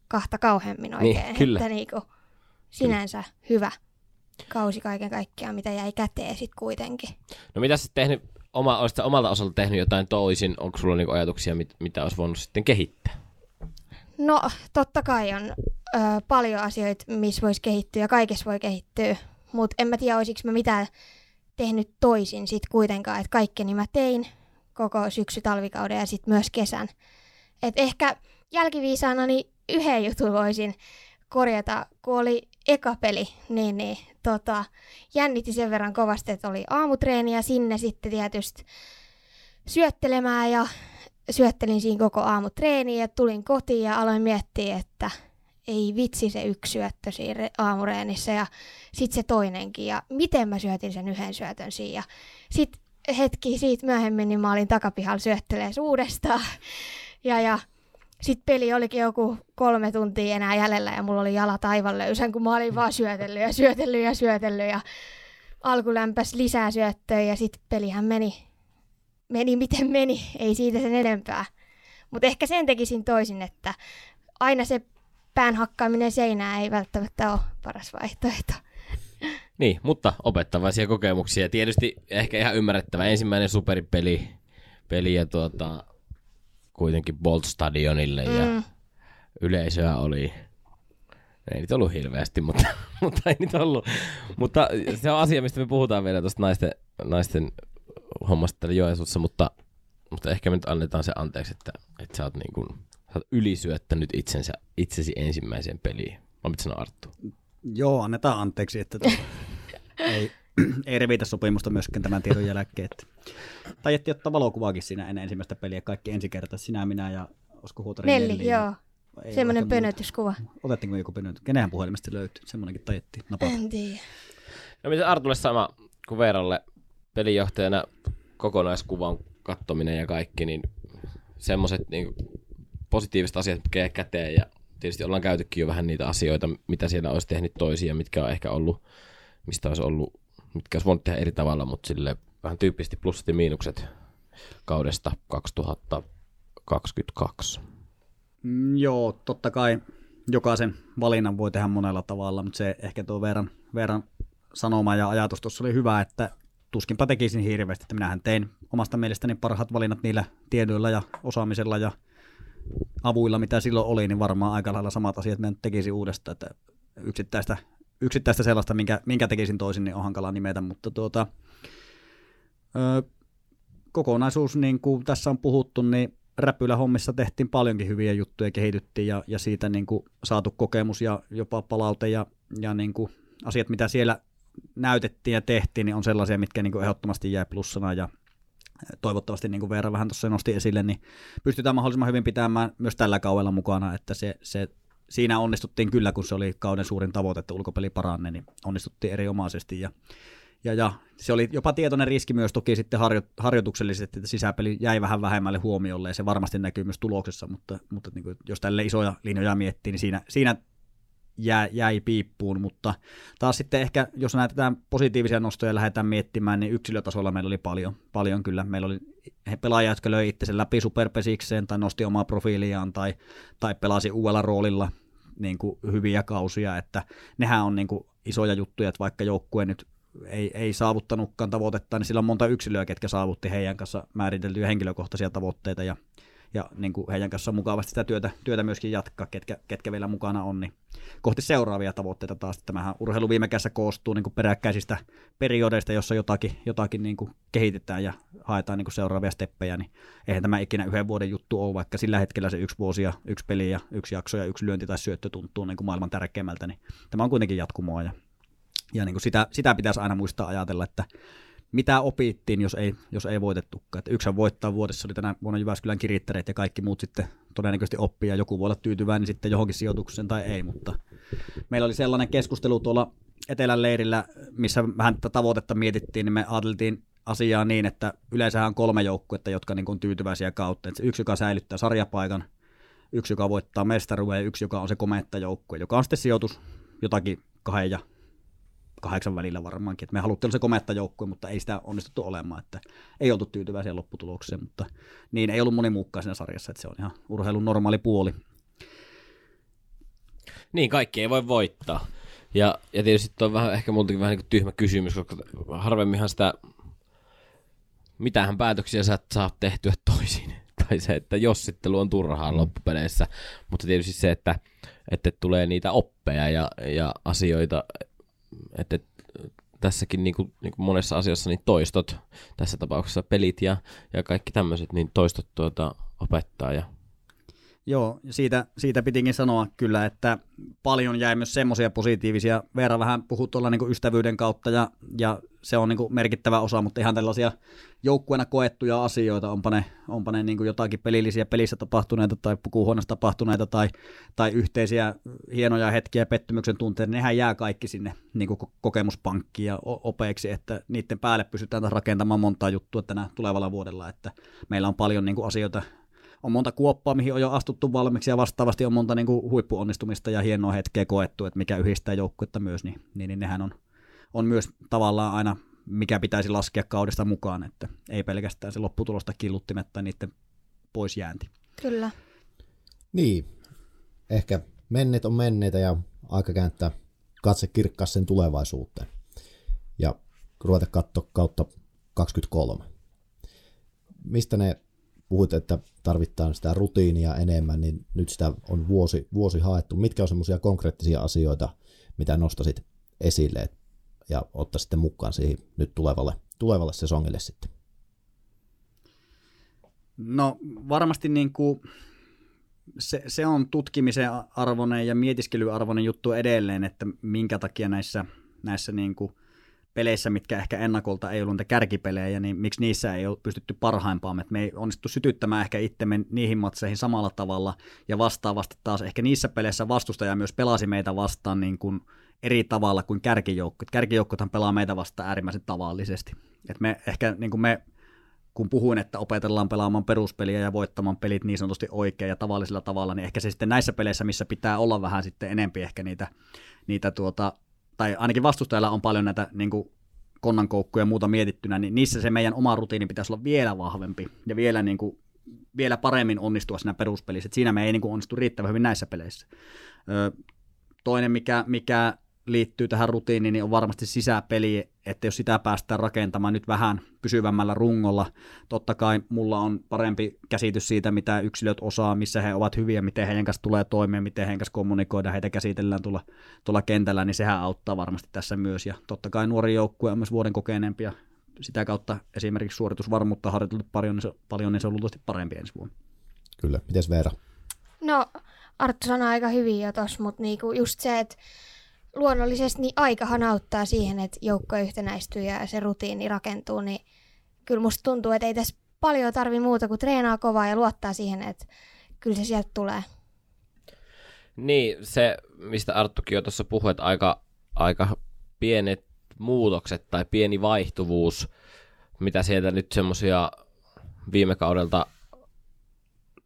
kahta kauhemmin Niin, oikein. kyllä. Että niinku, sinänsä hyvä kausi kaiken kaikkiaan, mitä jäi käteen sitten kuitenkin. No mitä sä tehnyt, oma, olisit sä omalta osalta tehnyt jotain toisin? Onko sulla niinku ajatuksia, mit, mitä olisi voinut sitten kehittää? No, totta kai on ö, paljon asioita, missä voisi kehittyä ja kaikessa voi kehittyä, mutta en mä tiedä, olisiko mä mitään tehnyt toisin sit kuitenkaan, että kaikkeni mä tein koko syksy, talvikauden ja sitten myös kesän. Et ehkä jälkiviisaana niin yhden jutun voisin korjata, kun oli eka peli, niin, niin tota, jännitti sen verran kovasti, että oli aamutreeni ja sinne sitten tietysti syöttelemään ja syöttelin siinä koko aamu treeniä ja tulin kotiin ja aloin miettiä, että ei vitsi se yksi syöttö siinä re- aamureenissä ja sitten se toinenkin ja miten mä syötin sen yhden syötön siinä. Ja sitten hetki siitä myöhemmin niin mä olin takapihalla syöttelee uudestaan ja, ja sitten peli olikin joku kolme tuntia enää jäljellä ja mulla oli jalat aivan löysän, kun mä olin vaan syötellyt ja syötellyt ja syötellyt ja alku lämpäs lisää syöttöjä ja sitten pelihän meni meni miten meni, ei siitä sen enempää. Mutta ehkä sen tekisin toisin, että aina se pään hakkaaminen seinään ei välttämättä ole paras vaihtoehto. Niin, mutta opettavaisia kokemuksia. Tietysti ehkä ihan ymmärrettävä. Ensimmäinen superipeli peli ja tuota, kuitenkin Bolt Stadionille ja Mm. yleisöä oli, ei niitä ollut hirveästi, mutta, mutta ei niitä ollut. Mutta se on asia, mistä me puhutaan vielä tuosta naisten, naisten hommasta täällä Joensuussa, mutta, mutta ehkä me nyt annetaan se anteeksi, että, että sä oot, niin kuin, sä oot ylisyöttänyt itsensä, itsesi ensimmäiseen peliin. Mä pitää sanoa Arttu. Joo, annetaan anteeksi, että tuota, ei, ei revitä sopimusta myöskään tämän tiedon jälkeen. Että. Tajettiin ottaa valokuvaakin siinä ennen ensimmäistä peliä, kaikki ensi kertaa, sinä, minä ja olisiko huutari Nelli, ja- joo. ei Semmoinen pönötyskuva. Otettiinko joku pönötys? Kenenhän puhelimesta löytyi? Semmoinenkin tajettiin napata. En tiedä. No mitä Artulle sama kuin Veeralle pelinjohtajana kokonaiskuvan kattominen ja kaikki, niin semmoiset niin positiiviset asiat, jää käteen ja tietysti ollaan käytykin jo vähän niitä asioita, mitä siellä olisi tehnyt toisia, mitkä on ehkä ollut, mistä olisi ollut, mitkä olisi voinut tehdä eri tavalla, mutta sille vähän tyyppisesti plussat ja miinukset kaudesta 2022. Mm, joo, totta kai jokaisen valinnan voi tehdä monella tavalla, mutta se ehkä tuo verran, verran sanoma ja ajatus tuossa oli hyvä, että tuskinpa tekisin hirveästi, että minähän tein omasta mielestäni parhaat valinnat niillä tiedoilla ja osaamisella ja avuilla, mitä silloin oli, niin varmaan aika lailla samat asiat minä nyt tekisin uudestaan, että yksittäistä, yksittäistä sellaista, minkä, minkä tekisin toisin, niin on hankala nimetä, mutta tuota, ö, kokonaisuus, niin kuin tässä on puhuttu, niin räpylä hommissa tehtiin paljonkin hyviä juttuja, kehityttiin ja, ja siitä niin kuin saatu kokemus ja jopa palaute ja, ja niin kuin asiat, mitä siellä näytettiin ja tehtiin, niin on sellaisia, mitkä niin kuin ehdottomasti jäi plussana ja toivottavasti, niin kuin Veera vähän tuossa nosti esille, niin pystytään mahdollisimman hyvin pitämään myös tällä kaudella mukana, että se, se siinä onnistuttiin kyllä, kun se oli kauden suurin tavoite, että ulkopeli paranne, niin onnistuttiin erinomaisesti ja ja, ja se oli jopa tietoinen riski myös toki sitten harjo, harjoituksellisesti, että sisäpeli jäi vähän vähemmälle huomiolle ja se varmasti näkyy myös tuloksessa, mutta, mutta niin kuin, jos tälle isoja linjoja miettii, niin siinä, siinä jäi, jäi piippuun, mutta taas sitten ehkä, jos näytetään positiivisia nostoja ja lähdetään miettimään, niin yksilötasolla meillä oli paljon, paljon kyllä. Meillä oli he pelaajia, jotka löi itse läpi superpesikseen tai nosti omaa profiiliaan tai, tai pelasi uudella roolilla niin kuin hyviä kausia, että nehän on niin kuin isoja juttuja, että vaikka joukkue nyt ei, ei saavuttanutkaan tavoitetta, niin sillä on monta yksilöä, ketkä saavutti heidän kanssa määriteltyjä henkilökohtaisia tavoitteita ja, ja niin kuin heidän kanssa mukavasti sitä työtä, työtä myöskin jatkaa, ketkä, ketkä vielä mukana on, niin kohti seuraavia tavoitteita taas. Tämähän urheilu viime kädessä koostuu niin kuin peräkkäisistä periodeista, jossa jotakin, jotakin niin kuin kehitetään ja haetaan niin kuin seuraavia steppejä, niin eihän tämä ikinä yhden vuoden juttu ole, vaikka sillä hetkellä se yksi vuosi ja yksi peli ja yksi jakso ja yksi lyönti tai syöttö tuntuu niin kuin maailman tärkeimmältä, niin tämä on kuitenkin jatkumoa ja Ja niin kuin sitä, sitä pitäisi aina muistaa ajatella, että mitä opittiin, jos ei, jos ei voitettukaan. Että yksihän voittaa vuodessa, oli tänä vuonna Jyväskylän kirittäreet ja kaikki muut sitten todennäköisesti oppii ja joku voi olla tyytyväinen sitten johonkin sijoitukseen tai ei, mutta meillä oli sellainen keskustelu tuolla Etelän leirillä, missä vähän tätä tavoitetta mietittiin, niin me ajateltiin asiaa niin, että yleensä on kolme joukkuetta, jotka niin on tyytyväisiä kautta. Että yksi, joka säilyttää sarjapaikan, yksi, joka voittaa mestaruuden ja yksi, joka on se kometta joukkue, joka on sitten sijoitus jotakin kahden ja kahdeksan välillä varmaankin. Et me haluttiin se kometta joukkue, mutta ei sitä onnistuttu olemaan. Että ei oltu tyytyväisiä lopputulokseen, mutta niin ei ollut moni muukkaan siinä sarjassa, että se on ihan urheilun normaali puoli. Niin, kaikki ei voi voittaa. Ja, ja tietysti on vähän, ehkä multakin vähän niin kuin tyhmä kysymys, koska harvemminhan sitä, mitähän päätöksiä sä saa tehtyä toisin. Tai se, että jos sitten on turhaa mm. loppupeleissä. Mutta tietysti se, että, että tulee niitä oppeja ja, ja asioita, että tässäkin niin kuin, niin kuin monessa asiassa niin toistot, tässä tapauksessa pelit ja, ja kaikki tämmöiset, niin toistot tuota, opettaa ja Joo, siitä, siitä pitikin sanoa kyllä, että paljon jäi myös semmoisia positiivisia. Veera vähän puhuu tuolla niin ystävyyden kautta ja, ja se on niin merkittävä osa, mutta ihan tällaisia joukkueena koettuja asioita, onpa ne, onpa ne niin jotakin pelillisiä pelissä tapahtuneita tai pukuhuoneessa tapahtuneita tai, tai yhteisiä hienoja hetkiä pettymyksen tunteita, nehän jää kaikki sinne niin kokemuspankkiin ja opeeksi, että niiden päälle pystytään rakentamaan monta juttua tänä tulevalla vuodella, että meillä on paljon niin asioita on monta kuoppaa, mihin on jo astuttu valmiiksi ja vastaavasti on monta niin kuin huippuonnistumista ja hienoa hetkeä koettu, että mikä yhdistää joukkuetta myös, niin, niin, niin nehän on, on myös tavallaan aina mikä pitäisi laskea kaudesta mukaan, että ei pelkästään se lopputulosta killuttimet tai niiden poisjäänti. Kyllä. Niin, ehkä menneet on menneitä ja aika kääntää katse kirkkaasti sen tulevaisuuteen. Ja ruveta katsoa kautta 23. Mistä ne puhuit, että tarvitaan sitä rutiinia enemmän, niin nyt sitä on vuosi, vuosi haettu. Mitkä on semmoisia konkreettisia asioita, mitä nostasit esille ja ottaisitte mukaan siihen nyt tulevalle, tulevalle sesongille sitten? No varmasti niin kuin se, se on tutkimisen arvoinen ja mietiskelyn juttu edelleen, että minkä takia näissä, näissä niin kuin – peleissä, mitkä ehkä ennakolta ei ollut niitä kärkipelejä, niin miksi niissä ei ole pystytty parhaimpaan. että me ei onnistu sytyttämään ehkä itsemme niihin matseihin samalla tavalla, ja vastaavasti taas ehkä niissä peleissä vastustaja myös pelasi meitä vastaan niin kuin eri tavalla kuin kärkijoukkuet. Kärkijoukkuethan pelaa meitä vastaan äärimmäisen tavallisesti. Et me ehkä niin kuin me kun puhuin, että opetellaan pelaamaan peruspeliä ja voittamaan pelit niin sanotusti oikein ja tavallisella tavalla, niin ehkä se sitten näissä peleissä, missä pitää olla vähän sitten enempi ehkä niitä, niitä tuota, tai ainakin vastustajalla on paljon näitä niin kuin konnankoukkuja ja muuta mietittynä, niin niissä se meidän oma rutiini pitäisi olla vielä vahvempi ja vielä, niin kuin, vielä paremmin onnistua siinä peruspelissä. Et siinä me ei niin kuin, onnistu riittävän hyvin näissä peleissä. Ö, toinen, mikä, mikä liittyy tähän rutiiniin, niin on varmasti sisäpeli, että jos sitä päästään rakentamaan nyt vähän pysyvämmällä rungolla, totta kai mulla on parempi käsitys siitä, mitä yksilöt osaa, missä he ovat hyviä, miten heidän kanssa tulee toimia, miten heidän kanssa kommunikoida, heitä käsitellään tuolla, tuolla kentällä, niin sehän auttaa varmasti tässä myös. Ja totta kai nuori joukkue on myös vuoden kokeneempi ja sitä kautta esimerkiksi suoritusvarmuutta harjoiteltu paljon, niin se, paljon, niin se on luultavasti parempi ensi vuonna. Kyllä. Mites Veera? No, Arttu sanoi aika hyvin jo tuossa, mutta niinku just se, että luonnollisesti niin aikahan auttaa siihen, että joukko yhtenäistyy ja se rutiini rakentuu, niin kyllä musta tuntuu, että ei tässä paljon tarvi muuta kuin treenaa kovaa ja luottaa siihen, että kyllä se sieltä tulee. Niin, se mistä Arttukin jo tuossa puhui, että aika, aika pienet muutokset tai pieni vaihtuvuus, mitä sieltä nyt semmoisia viime kaudelta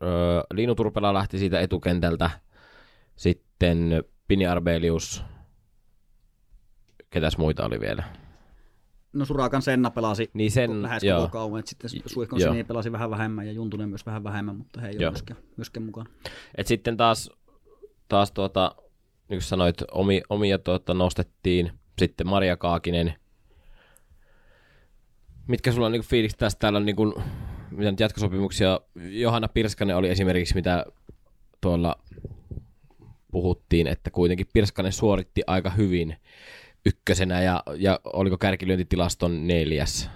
öö, Liinu Turpela lähti siitä etukentältä, sitten Pini Arbelius Ketäs muita oli vielä? No Surakan Senna pelasi niin sen, lähes joo. koko kauan, että sitten Suihkon Sini pelasi vähän vähemmän ja Juntunen myös vähän vähemmän, mutta he ei ole myöskään, myöskään mukaan. Et sitten taas, taas tuota, niin kuin sanoit, omi, omia tuota, nostettiin, sitten Maria Kaakinen. Mitkä sulla on niin fiilikset tästä? Täällä on niin kuin, mitä nyt jatkosopimuksia. Johanna Pirskanen oli esimerkiksi, mitä tuolla puhuttiin, että kuitenkin Pirskanen suoritti aika hyvin ykkösenä ja, ja oliko kärkilyöntitilaston neljäs.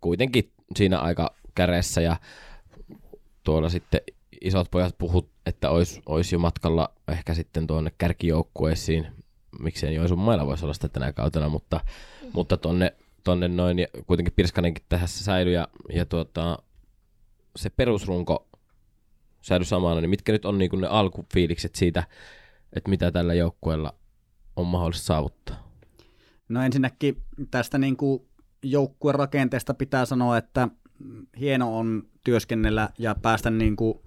Kuitenkin siinä aika käreessä ja tuolla sitten isot pojat puhut, että olisi, olisi jo matkalla ehkä sitten tuonne kärkijoukkueisiin. miksei Joensuun mailla voisi olla sitä tänä kautena, mutta, mutta tonne, tonne noin, ja kuitenkin Pirskanenkin tässä säilyi, ja, ja tuota, se perusrunko säilyi samana, niin mitkä nyt on niin ne alkufiilikset siitä, että mitä tällä joukkueella on mahdollista saavuttaa? No ensinnäkin tästä niin kuin joukkueen rakenteesta pitää sanoa, että hieno on työskennellä ja päästä niin kuin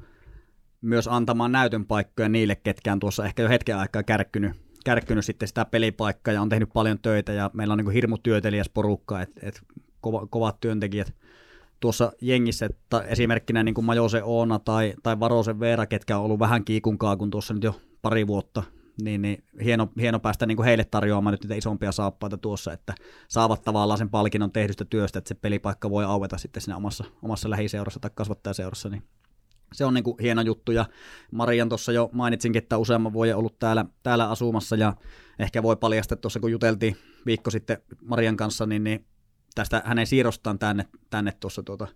myös antamaan näytön paikkoja niille, ketkä on tuossa ehkä jo hetken aikaa kärkkynyt, kärkkynyt sitten sitä pelipaikkaa ja on tehnyt paljon töitä ja meillä on niin kuin hirmu työtelijäs porukka, että et kova, kovat työntekijät tuossa jengissä, että esimerkkinä niin kuin Majose Oona tai, tai Varosen Veera, ketkä on ollut vähän kiikunkaa, kun tuossa nyt jo pari vuotta niin, niin hieno, hieno päästä niin kuin heille tarjoamaan nyt niitä isompia saappaita tuossa, että saavat tavallaan sen palkinnon tehdystä työstä, että se pelipaikka voi aueta sitten siinä omassa, omassa lähiseurassa tai kasvattajaseurassa, niin se on niin kuin hieno juttu, ja Marian tuossa jo mainitsinkin, että useamman vuoden ollut täällä, täällä asumassa, ja ehkä voi paljastaa tuossa, kun juteltiin viikko sitten Marian kanssa, niin, niin tästä hänen siirrostaan tänne, tänne tuossa tuota,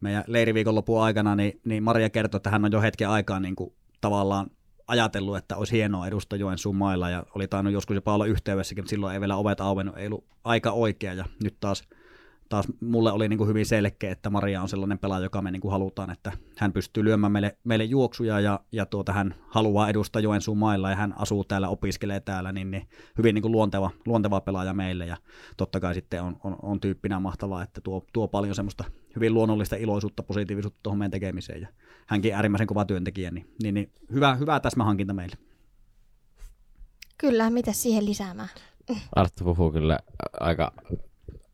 meidän leiriviikonlopun aikana, niin, niin Maria kertoi, että hän on jo hetken aikaa niin kuin, tavallaan ajatellut, että olisi hienoa edustaa Joensuun mailla ja oli tainnut joskus jopa olla yhteydessäkin, mutta silloin ei vielä ovet auennut, ei ollut aika oikea ja nyt taas taas mulle oli niin kuin hyvin selkeä, että Maria on sellainen pelaaja, joka me niin kuin halutaan, että hän pystyy lyömään meille, meille juoksuja ja, ja tuota, hän haluaa edustaa Joensuun mailla ja hän asuu täällä, opiskelee täällä, niin, niin hyvin niin kuin luonteva, luonteva pelaaja meille ja totta kai sitten on, on, on tyyppinä mahtavaa, että tuo, tuo paljon semmoista hyvin luonnollista iloisuutta, positiivisuutta tuohon meidän tekemiseen ja hänkin äärimmäisen kova työntekijä, niin, niin, niin hyvä, hyvä täsmähankinta meille. Kyllä, mitä siihen lisäämään? Arttu puhuu kyllä aika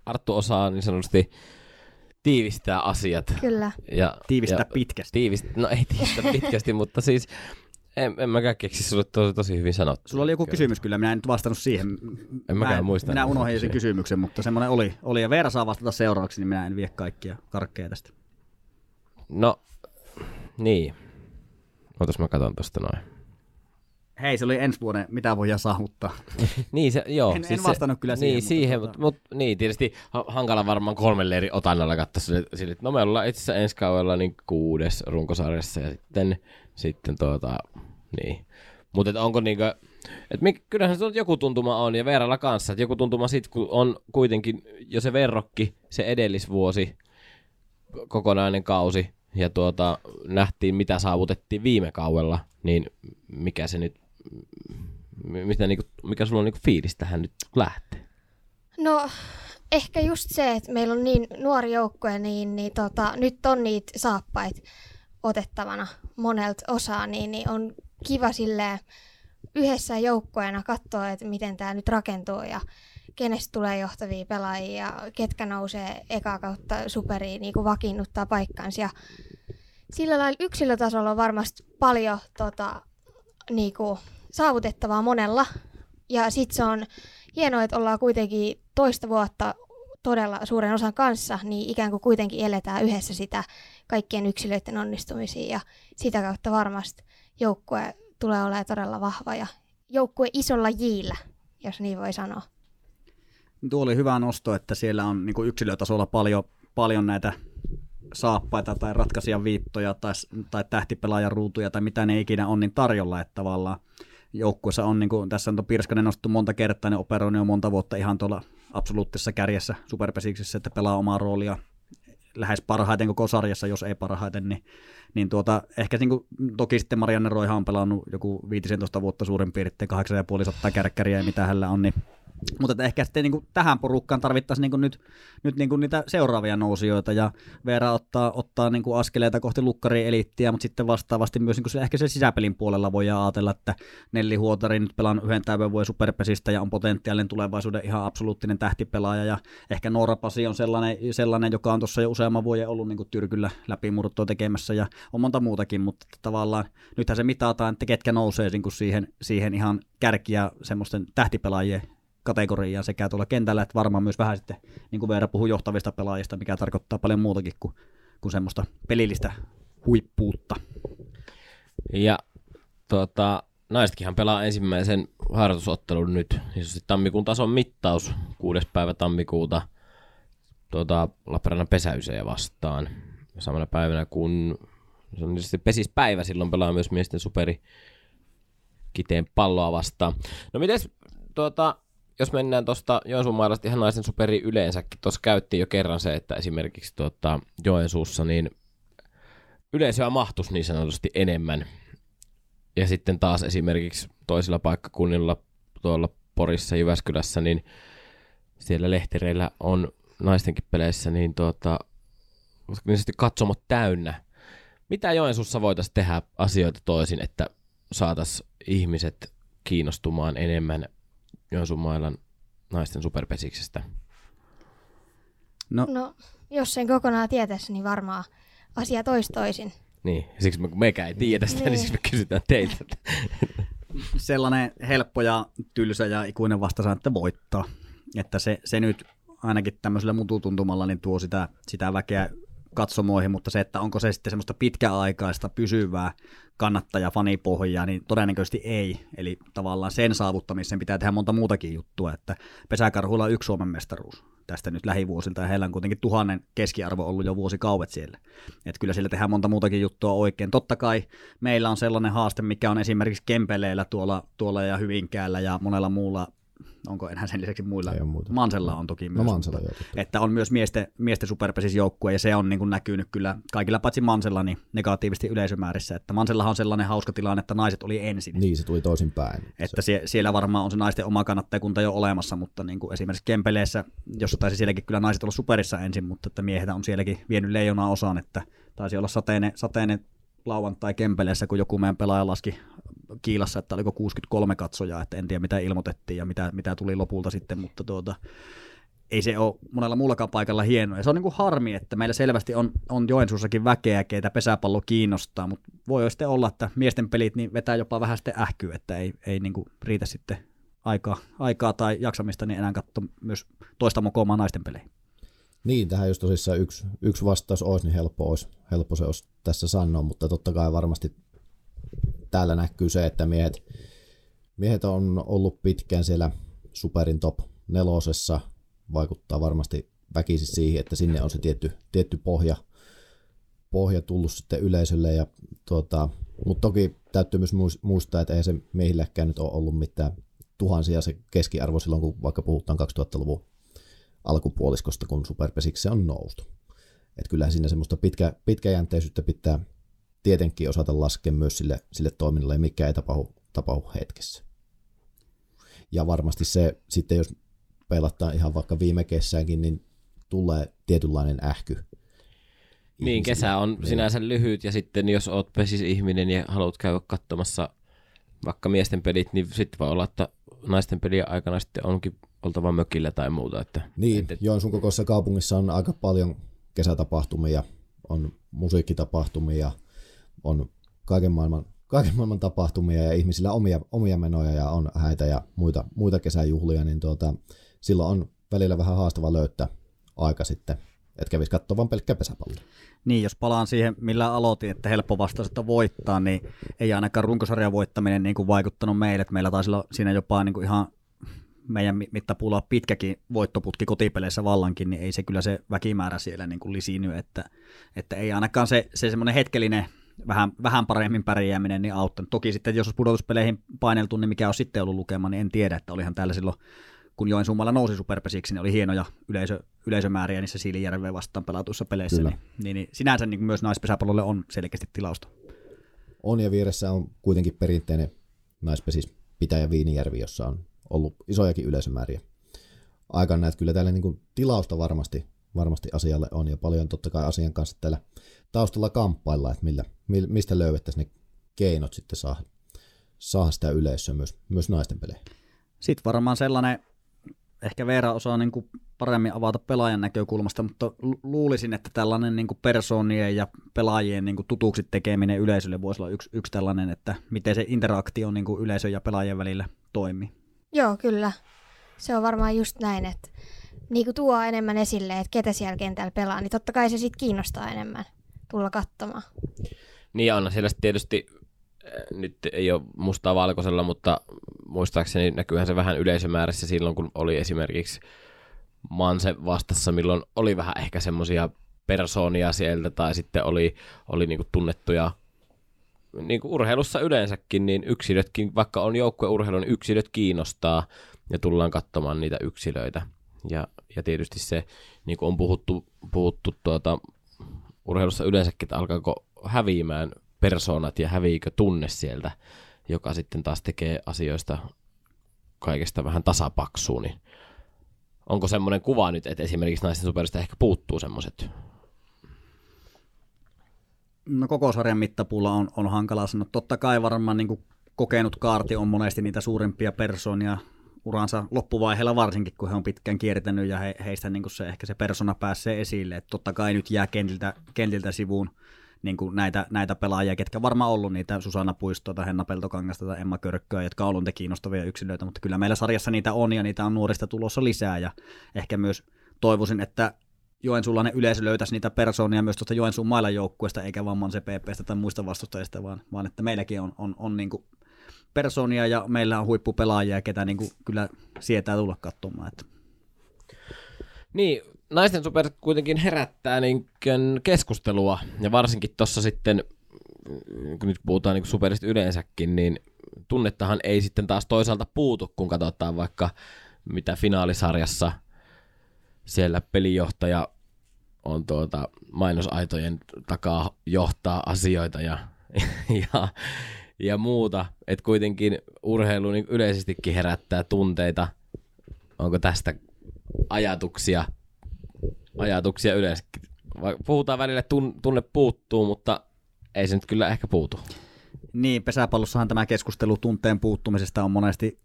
Arttu osaa niin sanotusti tiivistää asiat. Kyllä. Ja, tiivistää ja, pitkästi. Tiivist, no ei tiivistää pitkästi, mutta siis en, en mäkään keksi sulle tosi, tosi hyvin sanottu. Sulla oli joku kyllä. kysymys kyllä, minä en nyt vastannut siihen. En mä mäkään muista. Minä unohdin sen kysymyksen, mutta semmoinen oli. oli. Ja Veera saa vastata seuraavaksi, niin minä en vie kaikkia karkkeja tästä. No, niin. Otas mä katson tuosta noin. Hei, se oli ensi vuoden, mitä voidaan saavuttaa. niin, se, joo. En, siis en vastannut se, kyllä siihen. Niin, siihen mutta, mutta, mutta, niin, tietysti hankala varmaan kolmen eri otannalla katsoa sille, no me ollaan itse asiassa ensi kaudella niin kuudes runkosarjassa ja sitten, sitten tuota, niin. Mutta onko niinkö, että mik, kyllähän se on, joku tuntuma on ja Veeralla kanssa, että joku tuntuma sitten, kun on kuitenkin jo se verrokki, se edellisvuosi, kokonainen kausi, ja tuota, nähtiin mitä saavutettiin viime kaudella, niin mikä se nyt mitä, niin kuin, mikä sulla on niin kuin fiilis tähän nyt lähtee? No ehkä just se, että meillä on niin nuori joukkue, niin, niin tota, nyt on niitä saappait otettavana monelta osaa, niin, niin on kiva sille yhdessä joukkueena katsoa, että miten tämä nyt rakentuu ja kenestä tulee johtavia pelaajia ja ketkä nousee eka kautta superiin niin kuin vakiinnuttaa paikkansa. Ja sillä lailla yksilötasolla on varmasti paljon tota, niin kuin, saavutettavaa monella. Ja sitten se on hienoa, että ollaan kuitenkin toista vuotta todella suuren osan kanssa, niin ikään kuin kuitenkin eletään yhdessä sitä kaikkien yksilöiden onnistumisia ja sitä kautta varmasti joukkue tulee olemaan todella vahva ja joukkue isolla jillä, jos niin voi sanoa. Tuo oli hyvä nosto, että siellä on niin yksilötasolla paljon, paljon näitä saappaita tai ratkaisia viittoja tai, tai tähtipelaajan ruutuja tai mitä ne ikinä on niin tarjolla, että tavallaan joukkueessa on, niin kuin tässä on Pirskanen nostettu monta kertaa, ne operoinut jo monta vuotta ihan tuolla absoluuttisessa kärjessä superpesiksessä, että pelaa omaa roolia lähes parhaiten koko sarjassa, jos ei parhaiten, niin, niin tuota, ehkä niin kuin, toki sitten Marianne Roihan on pelannut joku 15 vuotta suurin piirtein 8,5 kärkkäriä ja mitä hänellä on, niin mutta ehkä sitten niin kuin tähän porukkaan tarvittaisiin niin kuin nyt, nyt niin kuin niitä seuraavia nousijoita ja Veera ottaa, ottaa niin kuin askeleita kohti lukkari eliittiä, mutta sitten vastaavasti myös niin kuin se, ehkä se sisäpelin puolella voi ajatella, että Nelli Huotari nyt pelaa yhden täyden vuoden superpesistä ja on potentiaalinen tulevaisuuden ihan absoluuttinen tähtipelaaja ja ehkä Noora Pasi on sellainen, sellainen joka on tuossa jo useamman vuoden ollut niin kuin tyrkyllä läpimurtoa tekemässä ja on monta muutakin, mutta tavallaan nythän se mitataan, että ketkä nousee niin kuin siihen, siihen ihan kärkiä semmoisten tähtipelaajien kategoriaan sekä tuolla kentällä, että varmaan myös vähän sitten, niin kuin Veera puhuu johtavista pelaajista, mikä tarkoittaa paljon muutakin kuin, kuin semmoista pelillistä huippuutta. Ja tuota, naisetkinhan pelaa ensimmäisen harjoitusottelun nyt, siis tammikuun tason mittaus, kuudes päivä tammikuuta tuota, Lappeenrannan pesäysejä vastaan. Samana päivänä kun se on tietysti pesispäivä, silloin pelaa myös miesten superi kiteen palloa vastaan. No miten tuota, jos mennään tuosta Joensuun mailasta ihan naisten superi yleensäkin, tuossa käyttiin jo kerran se, että esimerkiksi tuota, Joensuussa niin yleisöä mahtus niin sanotusti enemmän. Ja sitten taas esimerkiksi toisilla paikkakunnilla tuolla Porissa, Jyväskylässä, niin siellä lehtereillä on naistenkin peleissä niin tuota, niin katsomot täynnä. Mitä Joensuussa voitaisiin tehdä asioita toisin, että saataisiin ihmiset kiinnostumaan enemmän Joensuun mailan naisten superpesiksestä? No, no jos sen kokonaan tietäisi, niin varmaan asia toisi toisin. Niin, siksi me, mekään ei tiedä sitä, niin, niin siis me kysytään teiltä. Sellainen helppo ja tylsä ja ikuinen vastaus että voittaa. Että se, se nyt ainakin tämmöisellä mututuntumalla niin tuo sitä, sitä väkeä katsomoihin, mutta se, että onko se sitten semmoista pitkäaikaista, pysyvää kannattaja-fanipohjaa, niin todennäköisesti ei. Eli tavallaan sen saavuttamiseen pitää tehdä monta muutakin juttua, että pesäkarhuilla on yksi Suomen mestaruus tästä nyt lähivuosilta, ja heillä on kuitenkin tuhannen keskiarvo ollut jo vuosikauvet siellä. Että kyllä siellä tehdään monta muutakin juttua oikein. Totta kai meillä on sellainen haaste, mikä on esimerkiksi Kempeleillä tuolla, tuolla ja Hyvinkäällä ja monella muulla onko enää sen lisäksi muilla. Ei Mansella on toki no myös. No Mansella, joo, että on myös miesten, miesten superpesisjoukkue, ja se on niin kuin näkynyt kyllä kaikilla paitsi Mansella niin negatiivisesti yleisömäärissä. Että Mansellahan on sellainen hauska tilanne, että naiset oli ensin. Niin, se tuli toisinpäin. Että se... siellä varmaan on se naisten oma kannattajakunta jo olemassa, mutta niin kuin esimerkiksi Kempeleessä, jossa taisi sielläkin kyllä naiset olla superissa ensin, mutta että miehet on sielläkin vienyt leijonaa osaan, että taisi olla sateinen, sateinen lauantai Kempeleessä, kun joku meidän pelaaja laski kiilassa, että oliko 63 katsojaa, että en tiedä mitä ilmoitettiin ja mitä, mitä tuli lopulta sitten, mutta tuota, ei se ole monella muullakaan paikalla hienoa. Ja se on niin kuin harmi, että meillä selvästi on, on Joensuussakin väkeä, keitä pesäpallo kiinnostaa, mutta voi sitten olla, että miesten pelit niin vetää jopa vähän sitten ähkyä, että ei, ei niin kuin riitä sitten aikaa, aikaa tai jaksamista, niin enää katsoa myös toista mokomaa naisten peleihin. Niin, tähän jos tosissaan yksi, yksi vastaus olisi, niin helppo, olisi, helppo se olisi tässä sanoa, mutta totta kai varmasti täällä näkyy se, että miehet, miehet on ollut pitkään siellä superin top nelosessa, vaikuttaa varmasti väkisin siihen, että sinne on se tietty, tietty pohja, pohja tullut sitten yleisölle. Ja, tuota, mutta toki täytyy myös muistaa, että ei se miehilläkään nyt ole ollut mitään tuhansia se keskiarvo silloin, kun vaikka puhutaan 2000-luvun alkupuoliskosta, kun superpesiksi on noustu. Että kyllähän siinä semmoista pitkä, pitkäjänteisyyttä pitää, tietenkin osata laskea myös sille, sille toiminnalle, mikä ei tapahdu, tapahdu hetkessä. Ja varmasti se sitten, jos pelataan ihan vaikka viime kesäänkin, niin tulee tietynlainen ähky. Niin, kesä on niin. sinänsä lyhyt ja sitten jos oot pesis ihminen ja haluat käydä katsomassa vaikka miesten pelit, niin sitten voi olla, että naisten pelien aikana sitten onkin oltava mökillä tai muuta. Että, niin, että... Joensuun kokoisessa kaupungissa on aika paljon kesätapahtumia, on musiikkitapahtumia, on kaiken maailman, kaiken maailman tapahtumia ja ihmisillä omia, omia menoja ja on häitä ja muita, muita kesäjuhlia, niin tuota, silloin on välillä vähän haastava löytää aika sitten, että kävisi katsoa vain pelkkä pesäpallo. Niin, jos palaan siihen, millä aloitin, että helppo vastaus, että voittaa, niin ei ainakaan runkosarjan voittaminen niin kuin vaikuttanut meille. Että meillä taisi olla siinä jopa niin kuin ihan meidän mittapuulla pitkäkin voittoputki kotipeleissä vallankin, niin ei se kyllä se väkimäärä siellä niin kuin lisiiny, että, että ei ainakaan se, se semmoinen hetkellinen vähän, vähän paremmin pärjääminen niin auttanut. Toki sitten, jos olisi pudotuspeleihin paineltu, niin mikä on sitten ollut lukema, niin en tiedä, että olihan täällä silloin, kun Joen summalla nousi superpesiksi, niin oli hienoja yleisö, yleisömääriä niissä Siilijärveen vastaan pelatuissa peleissä. Niin, niin, niin, sinänsä niin myös naispesäpallolle on selkeästi tilausta. On ja vieressä on kuitenkin perinteinen naispesis Pitäjä Viinijärvi, jossa on ollut isojakin yleisömääriä. Aikana että kyllä täällä niin kuin tilausta varmasti, varmasti asialle on ja paljon totta kai asian kanssa täällä taustalla kamppailla, että millä, mistä löydettäisiin ne keinot sitten saa, saa sitä yleisöä myös, myös naisten peleihin. Sitten varmaan sellainen, ehkä Veera osaa niin kuin paremmin avata pelaajan näkökulmasta, mutta luulisin, että tällainen niin kuin persoonien ja pelaajien niin kuin tutuksi tekeminen yleisölle voisi olla yksi, yksi tällainen, että miten se interaktio niin kuin yleisön ja pelaajien välillä toimii. Joo, kyllä. Se on varmaan just näin, että niin kuin tuo enemmän esille, että ketä siellä kentällä pelaa, niin totta kai se sitten kiinnostaa enemmän tulla katsomaan. Niin on siellä tietysti, äh, nyt ei ole mustaa valkoisella, mutta muistaakseni näkyyhän se vähän yleisömäärässä silloin, kun oli esimerkiksi Manse vastassa, milloin oli vähän ehkä semmoisia persoonia sieltä, tai sitten oli, oli niinku tunnettuja niin kuin urheilussa yleensäkin, niin yksilötkin, vaikka on joukkueurheilu, niin yksilöt kiinnostaa. ja tullaan katsomaan niitä yksilöitä. Ja, ja tietysti se, niin kuin on puhuttu, puhuttu tuota, urheilussa yleensäkin, että alkaako häviämään persoonat ja häviikö tunne sieltä, joka sitten taas tekee asioista kaikesta vähän tasapaksuun, niin onko semmoinen kuva nyt, että esimerkiksi naisten superista ehkä puuttuu semmoiset? No koko sarjan mittapuulla on, on hankala sanoa. Totta kai varmaan niin kokenut kaarti on monesti niitä suurimpia persoonia uransa loppuvaiheella varsinkin, kun he on pitkään kiertänyt ja he, heistä niin se, ehkä se persona pääsee esille. Et totta kai nyt jää kentiltä, kentiltä sivuun niin kuin näitä, näitä pelaajia, ketkä varmaan ollut niitä Susanna Puistoa tai Henna Peltokangasta tai Emma Körkköä, jotka on ollut kiinnostavia yksilöitä, mutta kyllä meillä sarjassa niitä on ja niitä on nuorista tulossa lisää ja ehkä myös toivoisin, että Joensuulainen yleisö löytäisi niitä persoonia myös tuosta Joensuun mailan joukkueesta, eikä vaan se PPstä tai muista vastustajista, vaan, vaan että meilläkin on, on, on niin kuin persoonia ja meillä on huippupelaajia, ketä niin kuin kyllä sietää tulla katsomaan. Että. Niin, naisten super kuitenkin herättää niin keskustelua, ja varsinkin tuossa sitten, kun nyt puhutaan niin superista yleensäkin, niin tunnettahan ei sitten taas toisaalta puutu, kun katsotaan vaikka mitä finaalisarjassa siellä pelijohtaja on tuota mainosaitojen takaa johtaa asioita ja, ja, ja muuta. Että kuitenkin urheilu niin yleisestikin herättää tunteita. Onko tästä ajatuksia ajatuksia yleensä. Puhutaan välillä, että tunne puuttuu, mutta ei se nyt kyllä ehkä puutu. Niin, pesäpallossahan tämä keskustelu tunteen puuttumisesta on monesti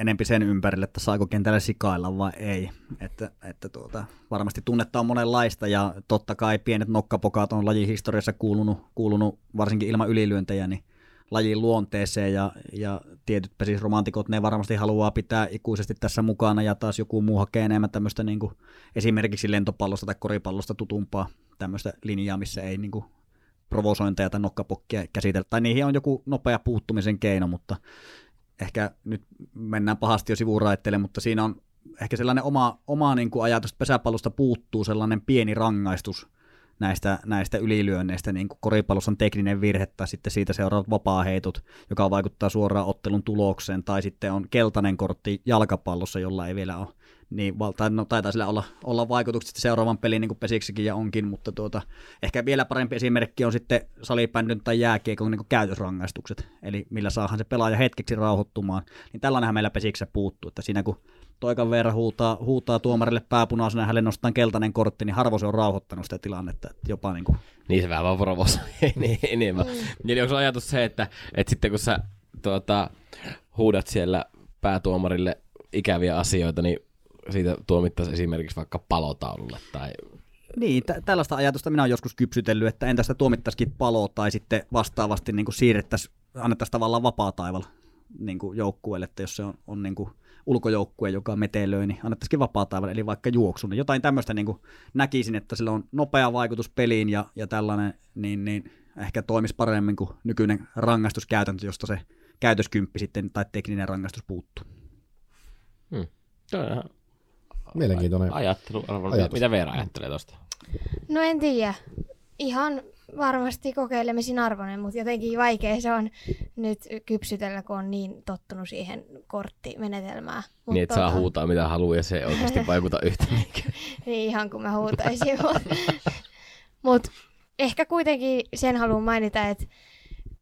enempi sen ympärille, että saako kentällä sikailla vai ei. Että, että tuota, varmasti tunnetta on monenlaista ja totta kai pienet nokkapokat on lajihistoriassa kuulunut, kuulunut varsinkin ilman ylilyöntejä, niin lajin luonteeseen ja, ja tietyt romantikot ne varmasti haluaa pitää ikuisesti tässä mukana ja taas joku muu hakee enemmän tämmöistä niin kuin esimerkiksi lentopallosta tai koripallosta tutumpaa tämmöistä linjaa, missä ei niin kuin provosointeja tai nokkapokkia käsitellä. Tai niihin on joku nopea puuttumisen keino, mutta ehkä nyt mennään pahasti jo sivuraittele, mutta siinä on ehkä sellainen oma, oma niin kuin ajatus, pesäpallosta puuttuu sellainen pieni rangaistus – näistä, näistä ylilyönneistä, niin kuin koripallossa on tekninen virhe tai sitten siitä seuraavat vapaaheitot, joka vaikuttaa suoraan ottelun tulokseen, tai sitten on keltainen kortti jalkapallossa, jolla ei vielä ole niin, tai no, taitaa sillä olla, olla vaikutukset seuraavan pelin niin kuin pesiksikin ja onkin, mutta tuota, ehkä vielä parempi esimerkki on sitten salibändyn tai jääkiekon niin käytösrangaistukset, eli millä saahan se pelaaja hetkeksi rauhoittumaan, niin tällainenhan meillä pesiksessä puuttuu, että siinä kun toikan verran huutaa, huutaa tuomarille pääpunaisena ja hänelle nostetaan keltainen kortti, niin harvo se on rauhoittanut sitä tilannetta. Että jopa niin, kuin... niin se vähän vaan provosoi niin, enemmän. Mm. Eli onko ajatus se, että, että sitten kun sä tuota, huudat siellä päätuomarille ikäviä asioita, niin siitä tuomittaisiin esimerkiksi vaikka palotaululle tai niin, t- tällaista ajatusta minä olen joskus kypsytellyt, että entä sitä tuomittaisikin palo tai sitten vastaavasti niin siirrettäisiin, annettaisiin tavallaan vapaa taival niin joukkueelle, että jos se on, on niin kuin ulkojoukkue, joka metelöi, niin annettaisiin vapaa eli vaikka juoksun. Niin jotain tämmöistä niin näkisin, että sillä on nopea vaikutus peliin ja, ja tällainen, niin, niin ehkä toimisi paremmin kuin nykyinen rangaistuskäytäntö, josta se käytöskymppi sitten tai tekninen rangaistus puuttuu. Hmm. Mielenkiintoinen ajattelu. Ajatus. Mitä Veera ajattelee tuosta? No en tiedä. Ihan varmasti kokeilemisen arvoinen, mutta jotenkin vaikea se on nyt kypsytellä, kun on niin tottunut siihen korttimenetelmään. Mut niin, että tota... saa huutaa mitä haluaa ja se ei oikeasti vaikuta yhtä niin, ihan kuin mä huutaisin. Mutta ehkä kuitenkin sen haluan mainita, että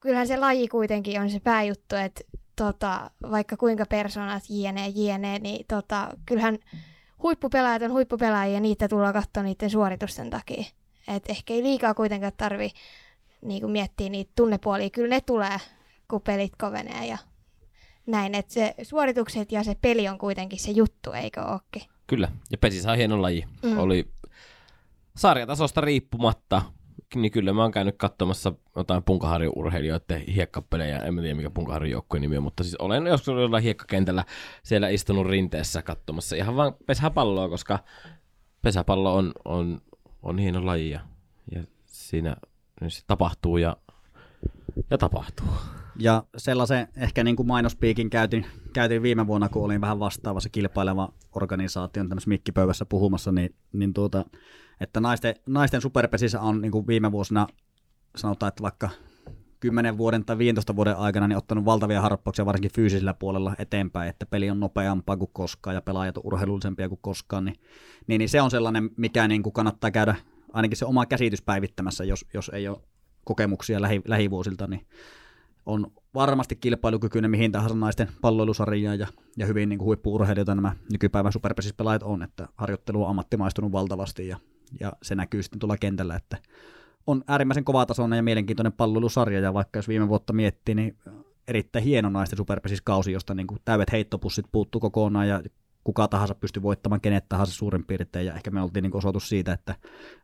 kyllähän se laji kuitenkin on se pääjuttu, että tota, vaikka kuinka persoonat jne, jne, niin tota, kyllähän huippupelaajat on huippupelaajia ja niitä tullaan katsoa niiden suoritusten takia. Et ehkä ei liikaa kuitenkaan tarvi niin kuin miettiä niitä tunnepuolia. Kyllä ne tulee, kun pelit kovenee ja näin. Että se suoritukset ja se peli on kuitenkin se juttu, eikö ookin? Kyllä, ja pesissä on hieno laji. Mm. Oli sarjatasosta riippumatta, niin kyllä mä oon käynyt katsomassa jotain punkaharjun urheilijoiden hiekkapelejä, en tiedä mikä punkaharjun joukkueen nimi on, mutta siis olen joskus jollain hiekkakentällä siellä istunut rinteessä katsomassa ihan vaan pesäpalloa, koska pesäpallo on, on on hieno laji ja, ja siinä se tapahtuu ja, ja tapahtuu. Ja sellaisen ehkä niin kuin mainospiikin käytin, käytin viime vuonna, kun olin vähän vastaavassa kilpaileva organisaation tämmöisessä mikkipöydässä puhumassa, niin, niin tuota, että naisten, naisten superpesissä on niin kuin viime vuosina sanotaan, että vaikka 10 vuoden tai 15 vuoden aikana niin ottanut valtavia harppauksia varsinkin fyysisellä puolella eteenpäin, että peli on nopeampaa kuin koskaan ja pelaajat on urheilullisempia kuin koskaan, niin, niin, niin se on sellainen, mikä niin kuin kannattaa käydä ainakin se oma käsitys päivittämässä, jos, jos ei ole kokemuksia lähi, lähivuosilta, niin on varmasti kilpailukykyinen mihin tahansa naisten palloilusarjaan ja, ja hyvin niin kuin huippu-urheilijoita nämä nykypäivän superpesispelaajat on, että harjoittelu on ammattimaistunut valtavasti ja, ja se näkyy sitten tuolla kentällä, että on äärimmäisen kovatasoinen ja mielenkiintoinen palloilusarja ja vaikka jos viime vuotta miettii, niin erittäin hieno naisten superpesiskausi, josta niin kuin täydet heittopussit puuttu kokonaan ja kuka tahansa pystyi voittamaan kenet tahansa suurin piirtein, ja ehkä me oltiin niin osoitus siitä, että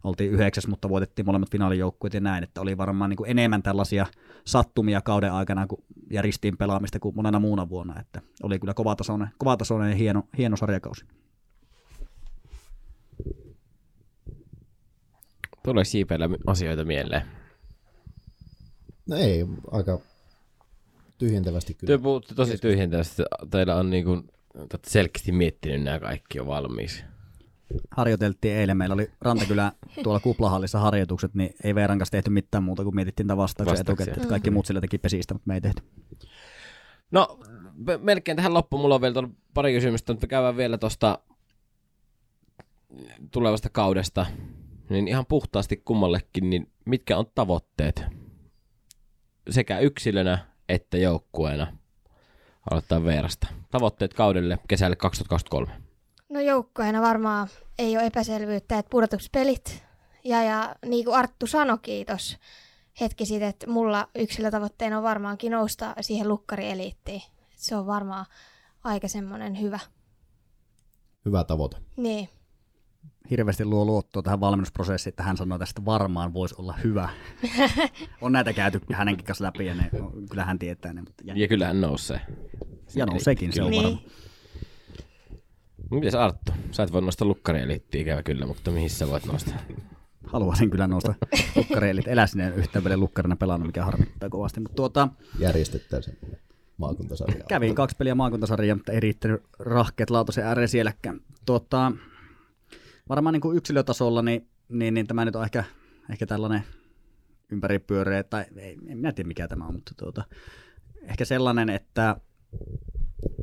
oltiin yhdeksäs, mutta voitettiin molemmat finaalijoukkueet ja näin, että oli varmaan niin enemmän tällaisia sattumia kauden aikana kun järistiin pelaamista kuin monena muuna vuonna, että oli kyllä kovatasoinen, kovatasoinen ja hieno, hieno sarjakausi. Tulee siipeillä asioita mieleen? No ei, aika tyhjentävästi kyllä. Työ puhutte tosi tyhjentävästi. Teillä on niin kuin selkeästi miettinyt nämä kaikki jo valmiiksi. Harjoiteltiin eilen, meillä oli Rantakylä tuolla kuplahallissa harjoitukset, niin ei Veeran kanssa tehty mitään muuta kuin mietittiin tämän vastauksen etukäteen, että kaikki muut sillä teki pesistä, mutta me ei tehty. No, melkein tähän loppuun mulla on vielä pari kysymystä, mutta käydään vielä tuosta tulevasta kaudesta, niin ihan puhtaasti kummallekin, niin mitkä on tavoitteet sekä yksilönä että joukkueena aloittaa Veerasta. Tavoitteet kaudelle kesälle 2023. No joukkoina varmaan ei ole epäselvyyttä, että pudotuspelit. Ja, ja niin kuin Arttu sanoi kiitos hetki sitten, että mulla yksilötavoitteena on varmaankin nousta siihen lukkarieliittiin. Se on varmaan aika semmoinen hyvä. Hyvä tavoite. Niin. Hirveästi luo luottoa tähän valmennusprosessiin, että hän sanoo tästä varmaan voisi olla hyvä. on näitä käyty hänenkin kanssa läpi ja ne, kyllä hän tietää ne. Mutta ja kyllä hän nousee. Ja nouseekin, se on niin. varma. Mites Arttu? Sä et voi nostaa lukkarielittiä ikävä kyllä, mutta mihin sä voit nostaa? Haluaisin kyllä nostaa lukkareelit. Elä sinne yhtään vielä lukkarina pelannut, mikä harmittaa kovasti. Mutta tuota, Järjestettäisiin maakuntasarja. Kävin kaksi peliä maakuntasarjaa, mutta ei riittänyt rahkeet lautasen ääreen sielläkään. Tuota, varmaan niin kuin yksilötasolla, niin, niin, niin, tämä nyt on ehkä, ehkä tällainen ympäripyöreä, tai ei, en minä tiedä mikä tämä on, mutta tuota, ehkä sellainen, että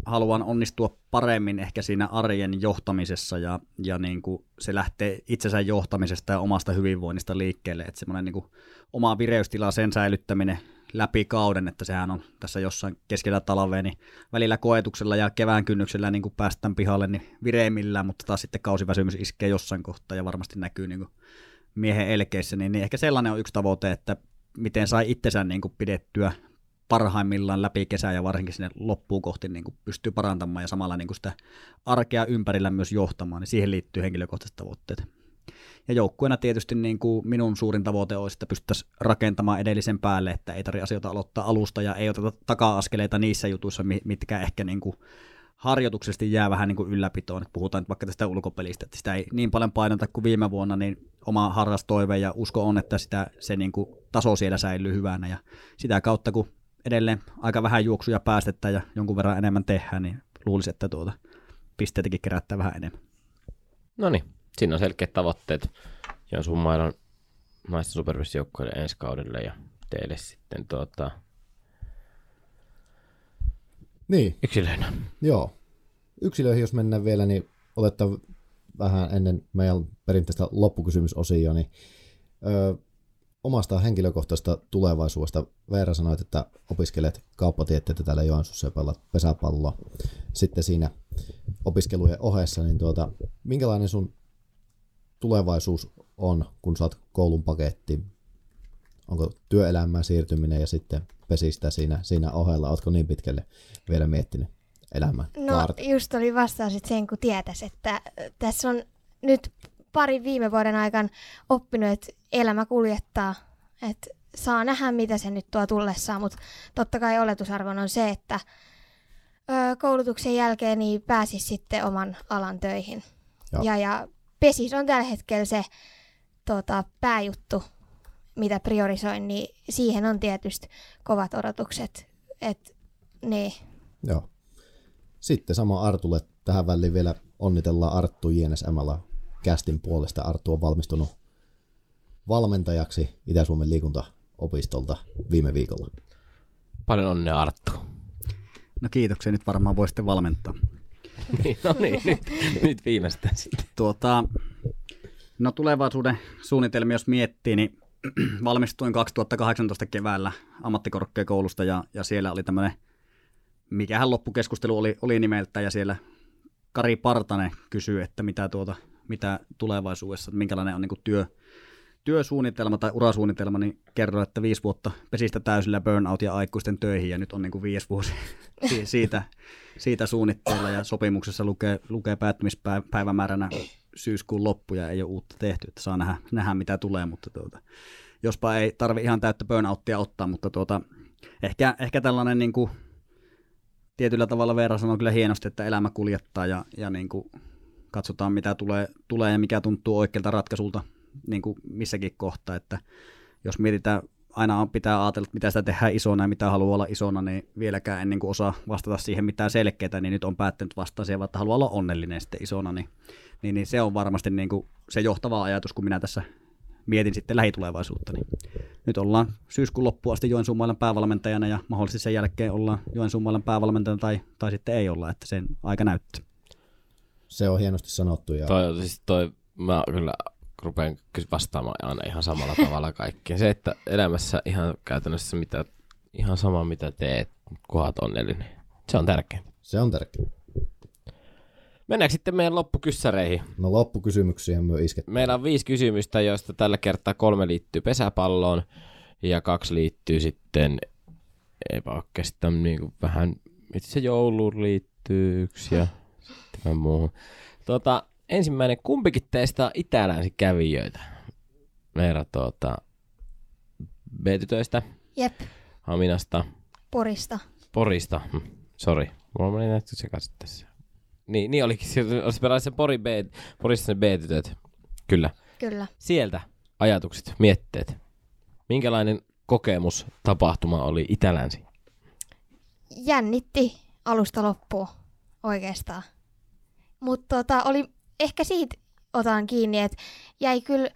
haluan onnistua paremmin ehkä siinä arjen johtamisessa ja, ja niin kuin se lähtee itsensä johtamisesta ja omasta hyvinvoinnista liikkeelle, että semmoinen niin kuin oma vireystila, sen säilyttäminen läpi kauden, että sehän on tässä jossain keskellä talvea, niin välillä koetuksella ja kevään kynnyksellä niin kuin päästään pihalle niin vireimmillään, mutta taas sitten kausiväsymys iskee jossain kohtaa ja varmasti näkyy niin kuin miehen elkeissä, niin, niin ehkä sellainen on yksi tavoite, että miten sai itsensä niin kuin pidettyä parhaimmillaan läpi kesää ja varsinkin sinne loppuun kohti niin kuin pystyy parantamaan ja samalla niin kuin sitä arkea ympärillä myös johtamaan, niin siihen liittyy henkilökohtaiset tavoitteet. Ja joukkueena tietysti niin kuin minun suurin tavoite olisi, että pystyttäisiin rakentamaan edellisen päälle, että ei tarvitse asioita aloittaa alusta ja ei oteta taka-askeleita niissä jutuissa, mitkä ehkä niin kuin harjoituksesti jää vähän niin kuin ylläpitoon. Että puhutaan nyt vaikka tästä ulkopelistä, että sitä ei niin paljon painota kuin viime vuonna, niin oma harras toive ja usko on, että sitä, se niin kuin taso siellä säilyy hyvänä ja sitä kautta, kun edelleen aika vähän juoksuja päästettä ja jonkun verran enemmän tehdään, niin luulisin, että tuota pisteitäkin kerättää vähän enemmän. No niin, siinä on selkeät tavoitteet Joensuun maidon naisten superpessijoukkoille ensi kaudelle ja teille sitten tuota... Niin. Yksilöinä. Joo. Yksilöihin jos mennään vielä, niin oletta vähän ennen meidän perinteistä loppukysymysosia, niin öö, omasta henkilökohtaisesta tulevaisuudesta. Veera sanoit, että opiskelet kauppatieteitä täällä Joensuussa ja pelaat pesäpalloa. Sitten siinä opiskelujen ohessa, niin tuota, minkälainen sun tulevaisuus on, kun saat koulun paketti? Onko työelämään siirtyminen ja sitten pesistä siinä, siinä ohella? Oletko niin pitkälle vielä miettinyt elämää? No Kaart? just oli vastaus sen, kun tietäisi, että tässä on nyt pari viime vuoden aikana oppinut, että elämä kuljettaa, että saa nähdä, mitä se nyt tuo tullessaan, mutta totta kai oletusarvon on se, että koulutuksen jälkeen niin pääsisi sitten oman alan töihin. Ja, ja, ja pesis on tällä hetkellä se tota, pääjuttu, mitä priorisoin, niin siihen on tietysti kovat odotukset. Et, niin. Joo. Sitten sama Artulle tähän väliin vielä onnitellaan Arttu JNSMllä kästin puolesta. Arttu on valmistunut valmentajaksi Itä-Suomen opistolta viime viikolla. Paljon onnea Arttu. No kiitoksia, nyt varmaan voi sitten valmentaa. No niin, nyt, nyt viimeistään sitten. Tuota, no tulevaisuuden suunnitelmia jos miettii, niin valmistuin 2018 keväällä ammattikorkeakoulusta ja, ja siellä oli tämmöinen, mikähän loppukeskustelu oli, oli nimeltä ja siellä Kari Partanen kysyy, että mitä, tuota, mitä tulevaisuudessa, että minkälainen on niin työ, työsuunnitelma tai urasuunnitelma, niin kerroin, että viisi vuotta pesistä täysillä burnout ja aikuisten töihin ja nyt on niin kuin viisi vuosi siitä, siitä suunnitteilla ja sopimuksessa lukee, lukee päättymispäivämääränä syyskuun loppu ja ei ole uutta tehty, että saa nähdä, nähdä mitä tulee, mutta tuota, jospa ei tarvi ihan täyttä burnouttia ottaa, mutta tuota, ehkä, ehkä tällainen niin kuin, tietyllä tavalla Veera sanoo kyllä hienosti, että elämä kuljettaa ja, ja niin kuin, katsotaan mitä tulee, tulee ja mikä tuntuu oikealta ratkaisulta niin kuin missäkin kohtaa, että jos mietitään, aina pitää ajatella, että mitä sitä tehdään isona ja mitä haluaa olla isona, niin vieläkään en niin kuin osaa vastata siihen mitään selkeää, niin nyt on päättänyt vastata siihen, että haluaa olla onnellinen sitten isona, niin, niin, niin se on varmasti niin kuin se johtava ajatus, kun minä tässä mietin sitten lähitulevaisuutta. Niin nyt ollaan syyskuun loppuun asti Joensuun päävalmentajana ja mahdollisesti sen jälkeen ollaan Joensuun päävalmentajana tai, tai sitten ei olla, että sen aika näyttää. Se on hienosti sanottu. Ja... Toi, siis toi, mä kyllä rupean vastaamaan aina ihan samalla tavalla kaikkeen. Se, että elämässä ihan käytännössä mitä, ihan sama mitä teet, kunhan onnellinen. Se on tärkeintä. Se on tärkeää. Mennäänkö sitten meidän loppukyssäreihin? No loppukysymyksiä me isket. Meillä on viisi kysymystä, joista tällä kertaa kolme liittyy pesäpalloon ja kaksi liittyy sitten, eipä oikeastaan niin kuin vähän, itse jouluun liittyy yksi ja sitten muuhun. Tota, ensimmäinen, kumpikin teistä itälänsi kävijöitä. Meillä tuota, B-tytöistä. Jep. Haminasta. Porista. Porista. Hm, sorry. Mulla meni nähty sekaisin tässä. Niin, niin olikin. Olisi pelannut sen Pori B, Porissa ne B-tytöt. Kyllä. Kyllä. Sieltä ajatukset, mietteet. Minkälainen kokemus, tapahtuma oli Itälänsi? Jännitti alusta loppuun oikeastaan. Mutta tota, oli ehkä siitä otan kiinni, että jäi kyllä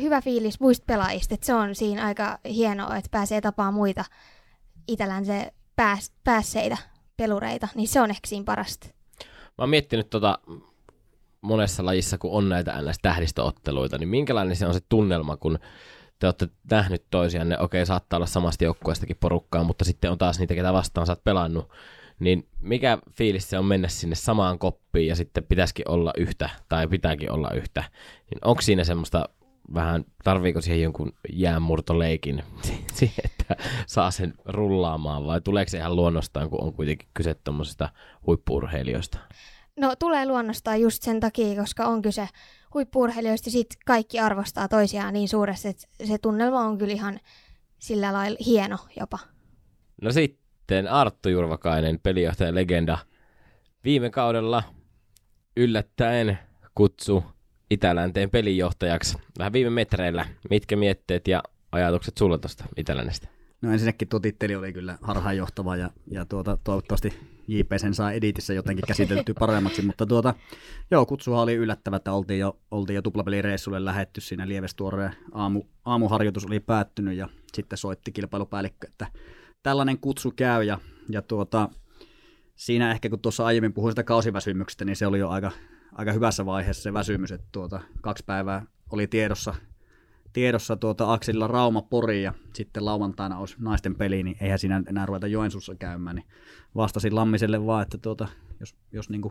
hyvä fiilis muista pelaajista, että se on siinä aika hienoa, että pääsee tapaamaan muita Itälän se pääs, päässeitä pelureita, niin se on ehkä siinä parasta. Mä oon miettinyt tota monessa lajissa, kun on näitä NS-tähdistöotteluita, niin minkälainen se on se tunnelma, kun te olette nähnyt toisianne, okei, saattaa olla samasta joukkueestakin porukkaa, mutta sitten on taas niitä, ketä vastaan sä oot pelannut, niin mikä fiilis se on mennä sinne samaan koppiin ja sitten pitäisikin olla yhtä tai pitääkin olla yhtä, niin onko siinä semmoista vähän, tarviiko siihen jonkun jäänmurtoleikin siihen, että saa sen rullaamaan vai tuleeko se ihan luonnostaan, kun on kuitenkin kyse tuommoisista huippuurheilijoista? No tulee luonnostaan just sen takia, koska on kyse huippuurheilijoista, sit kaikki arvostaa toisiaan niin suuresti, että se tunnelma on kyllä ihan sillä lailla hieno jopa. No sitten Arttu Jurvakainen, pelijohtajan legenda. Viime kaudella yllättäen kutsu Itälänteen pelijohtajaksi vähän viime metreillä. Mitkä mietteet ja ajatukset sulla tuosta Itälännestä? No ensinnäkin tuo titteli oli kyllä harhaanjohtava ja, ja tuota, toivottavasti JP sen saa editissä jotenkin käsitelty paremmaksi, mutta tuota, joo, kutsuhan oli yllättävä, että oltiin jo, oltiin jo tuplapelireissulle lähetty siinä Lievestuoreen aamu, aamuharjoitus oli päättynyt ja sitten soitti kilpailupäällikkö, että tällainen kutsu käy ja, ja tuota, siinä ehkä kun tuossa aiemmin puhuin sitä kausiväsymyksestä, niin se oli jo aika, aika hyvässä vaiheessa se väsymys, että tuota, kaksi päivää oli tiedossa tiedossa tuota Aksilla Rauma Pori ja sitten lauantaina olisi naisten peli, niin eihän siinä enää ruveta Joensuussa käymään. Niin vastasin Lammiselle vaan, että tuota, jos, jos niin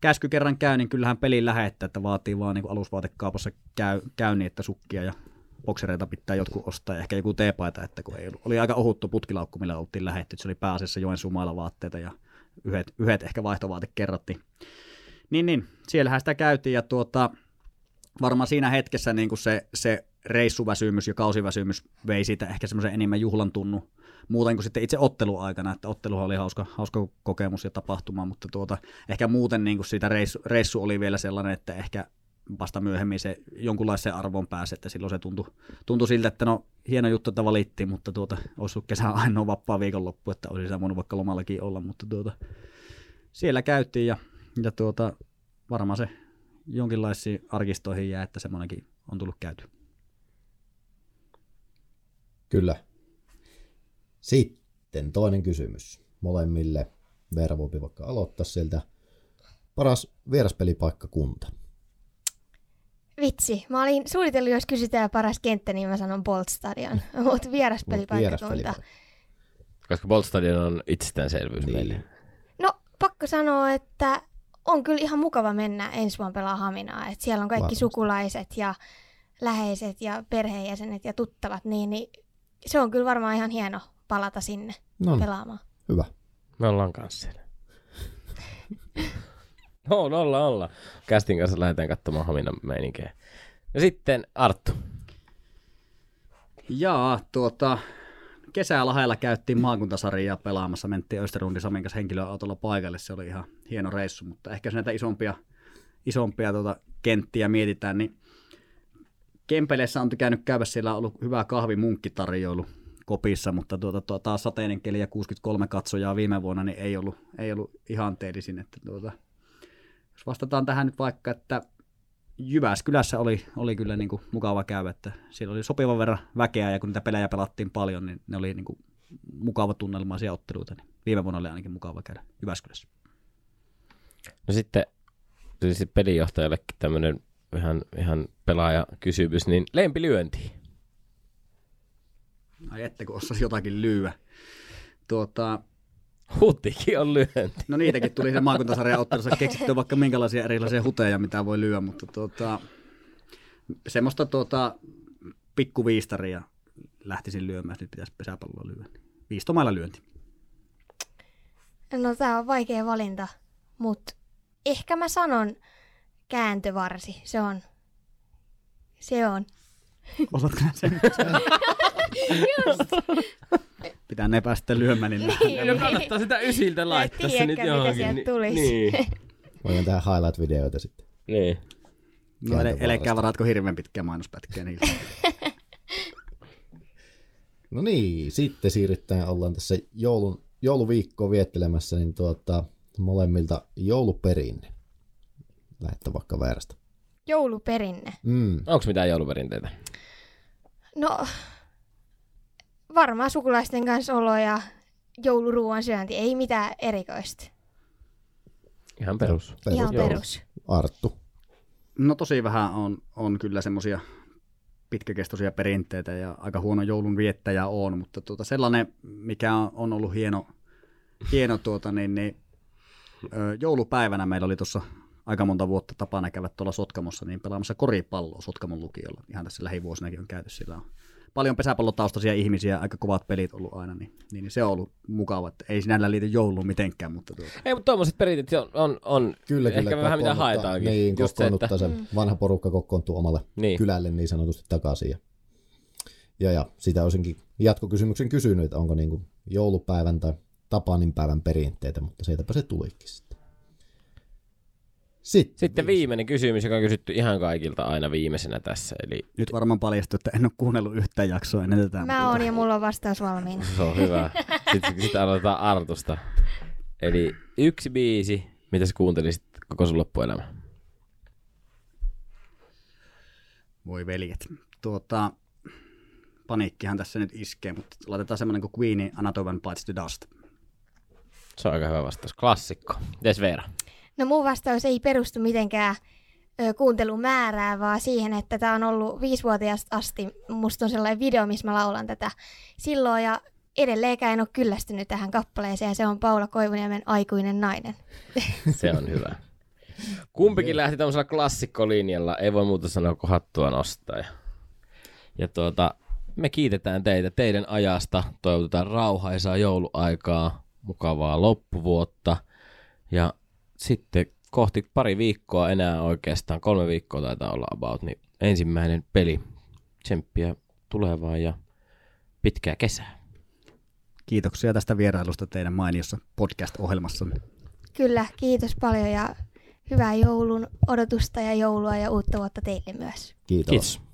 käsky kerran käy, niin kyllähän peli lähettää, että vaatii vaan niin alusvaatekaupassa käy, käynnin, että sukkia ja boksereita pitää jotkut ostaa ja ehkä joku teepaita, että kun ei ollut. Oli aika ohuttu putkilaukku, millä oltiin lähetty, se oli pääasiassa Joensuun mailla vaatteita ja yhdet, yhdet ehkä vaihtovaate kerrattiin. Niin, niin, siellähän sitä käytiin ja tuota, varmaan siinä hetkessä niin kuin se, se reissuväsymys ja kausiväsymys vei siitä ehkä semmoisen enemmän juhlan tunnu muuten kuin sitten itse otteluaikana, että otteluhan oli hauska, hauska kokemus ja tapahtuma, mutta tuota, ehkä muuten niin kuin siitä reissu, reissu oli vielä sellainen, että ehkä vasta myöhemmin se jonkunlaiseen arvoon pääsi, että silloin se tuntui, tuntui siltä, että no hieno juttu, että valittiin, mutta tuota, olisi kesä ainoa vapaa viikonloppu, että olisi sitä voinut vaikka lomallakin olla, mutta tuota, siellä käytiin ja, ja tuota, varmaan se jonkinlaisiin arkistoihin jää, että semmoinenkin on tullut käyty. Kyllä. Sitten toinen kysymys. Molemmille. Veera voi vaikka aloittaa sieltä. Paras vieraspelipaikka kunta. Vitsi, mä olin suunnitellut, jos kysytään paras kenttä, niin mä sanon Bolt Stadion. Mutta vieraspelipaikka kunta. Vieraspelipaikka. Koska Bolt Stadion on itsestäänselvyys Niin. meille. No, pakko sanoa, että on kyllä ihan mukava mennä ensi vuonna pelaa Haminaa. Et siellä on kaikki Varmasti. sukulaiset ja läheiset ja perheenjäsenet ja tuttavat, niin, niin se on kyllä varmaan ihan hieno palata sinne No niin, pelaamaan. hyvä. Me ollaan kanssa siellä. no, olla, olla. Kästin kanssa lähdetään katsomaan Haminan meininkiä. Ja sitten Arttu. Jaa, tuota, kesälahella käyttiin maakuntasarjaa pelaamassa, mentiin Österundin Samin kanssa henkilöautolla paikalle, se oli ihan hieno reissu, mutta ehkä jos näitä isompia, isompia tuota, kenttiä mietitään, niin Kempeleissä on käynyt käydä, siellä on ollut hyvä kahvimunkkitarjoilu kopissa, mutta tuota, tuota, taas sateinen keli ja 63 katsojaa viime vuonna, niin ei ollut, ei ollut ihanteellisin. Että tuota, jos vastataan tähän nyt vaikka, että Jyväskylässä oli, oli kyllä niin kuin mukava käydä, että siellä oli sopivan verran väkeä ja kun niitä pelejä pelattiin paljon, niin ne oli niin kuin mukava tunnelmaisia otteluita, niin viime vuonna oli ainakin mukava käydä Jyväskylässä. No sitten tietysti pelijohtajallekin tämmöinen ihan, ihan pelaajakysymys, niin lempilyönti. Ai ette, kun osasi jotakin lyyä. Tuota, Huttikin on lyönti. no niitäkin tuli se maakuntasarjan ottelussa keksittyä vaikka minkälaisia erilaisia huteja, mitä voi lyödä, mutta tuota, semmoista tuota, pikkuviistaria lähtisin lyömään, jos nyt pitäisi pesäpalloa lyödä. Viistomailla lyönti. No tää on vaikea valinta, mutta ehkä mä sanon kääntövarsi. Se on. Se on. Osaatko sen? Pitää ne päästä lyömään, niin Niin. No kannattaa sitä ysiltä laittaa se nyt mitä johonkin. sieltä Niin, tulisi. niin, Voidaan tehdä highlight-videoita sitten. niin. No, ele- elekää varaatko hirveän pitkää mainospätkiä niillä. No niin, sitten siirrytään, ollaan tässä joulun, jouluviikkoa viettelemässä, niin tuota, molemmilta jouluperinne. Lähette vaikka väärästä. Jouluperinne. Mm. Onko mitään jouluperinteitä? No, varmaan sukulaisten kanssa olo ja jouluruuan syönti. Ei mitään erikoista. Ihan perus. Ihan Joo. perus. Arttu. No tosi vähän on, on kyllä semmoisia pitkäkestoisia perinteitä ja aika huono joulun viettäjä on, mutta tuota, sellainen, mikä on, ollut hieno, hieno tuota, niin, niin, joulupäivänä meillä oli tuossa aika monta vuotta tapana käydä tuolla Sotkamossa niin pelaamassa koripalloa Sotkamon lukiolla. Ihan tässä lähivuosinakin on käyty sillä on paljon pesäpallotaustaisia ihmisiä, aika kovat pelit ollut aina, niin, niin, niin se on ollut mukava. Että ei sinällä liity jouluun mitenkään, mutta tuota, Ei, mutta tuommoiset perinteet on, on, on Kyllä, ehkä kyllä. vähän mitä haetaankin. Niin, Just se, että, kokoonnuttaa se vanha porukka kokoontuu omalle Niin. kylälle niin sanotusti takaisin. Ja, ja, ja sitä olisinkin jatkokysymyksen kysynyt, että onko niin kuin joulupäivän tai Tapaninpäivän perinteitä, mutta siitäpä se tulikin sitten. Sitten, Sitten viimeinen kysymys, joka on kysytty ihan kaikilta aina viimeisenä tässä. Eli nyt varmaan paljastuu, että en ole kuunnellut yhtään jaksoa ennen tätä. Mä oon ja mulla on vastaus valmiina. se on hyvä. Sitten, sitten aloitetaan Artusta. Eli yksi biisi, mitä sä kuuntelisit koko sun loppuelämä. Voi veljet. Tuota, paniikkihan tässä nyt iskee, mutta laitetaan semmoinen kuin Queenin Another One Bites the Dust. Se on aika hyvä vastaus. Klassikko. Mites Veera? No mun vastaus ei perustu mitenkään kuuntelumäärää, vaan siihen, että tämä on ollut viisivuotiaasta asti. Musta on sellainen video, missä mä laulan tätä silloin ja edelleenkään en ole kyllästynyt tähän kappaleeseen ja se on Paula Koivuniemen Aikuinen nainen. Se on hyvä. Kumpikin lähti tämmöisellä klassikkolinjalla. Ei voi muuta sanoa kuin hattua nostaa. Ja, ja tuota, me kiitetään teitä teidän ajasta. Toivotetaan rauhaisaa jouluaikaa, mukavaa loppuvuotta. Ja sitten kohti pari viikkoa enää oikeastaan, kolme viikkoa taitaa olla about, niin ensimmäinen peli. Tsemppiä tulevaan ja pitkää kesää. Kiitoksia tästä vierailusta teidän mainiossa podcast-ohjelmassa. Kyllä, kiitos paljon ja hyvää joulun odotusta ja joulua ja uutta vuotta teille myös. Kiitos. Kiitos.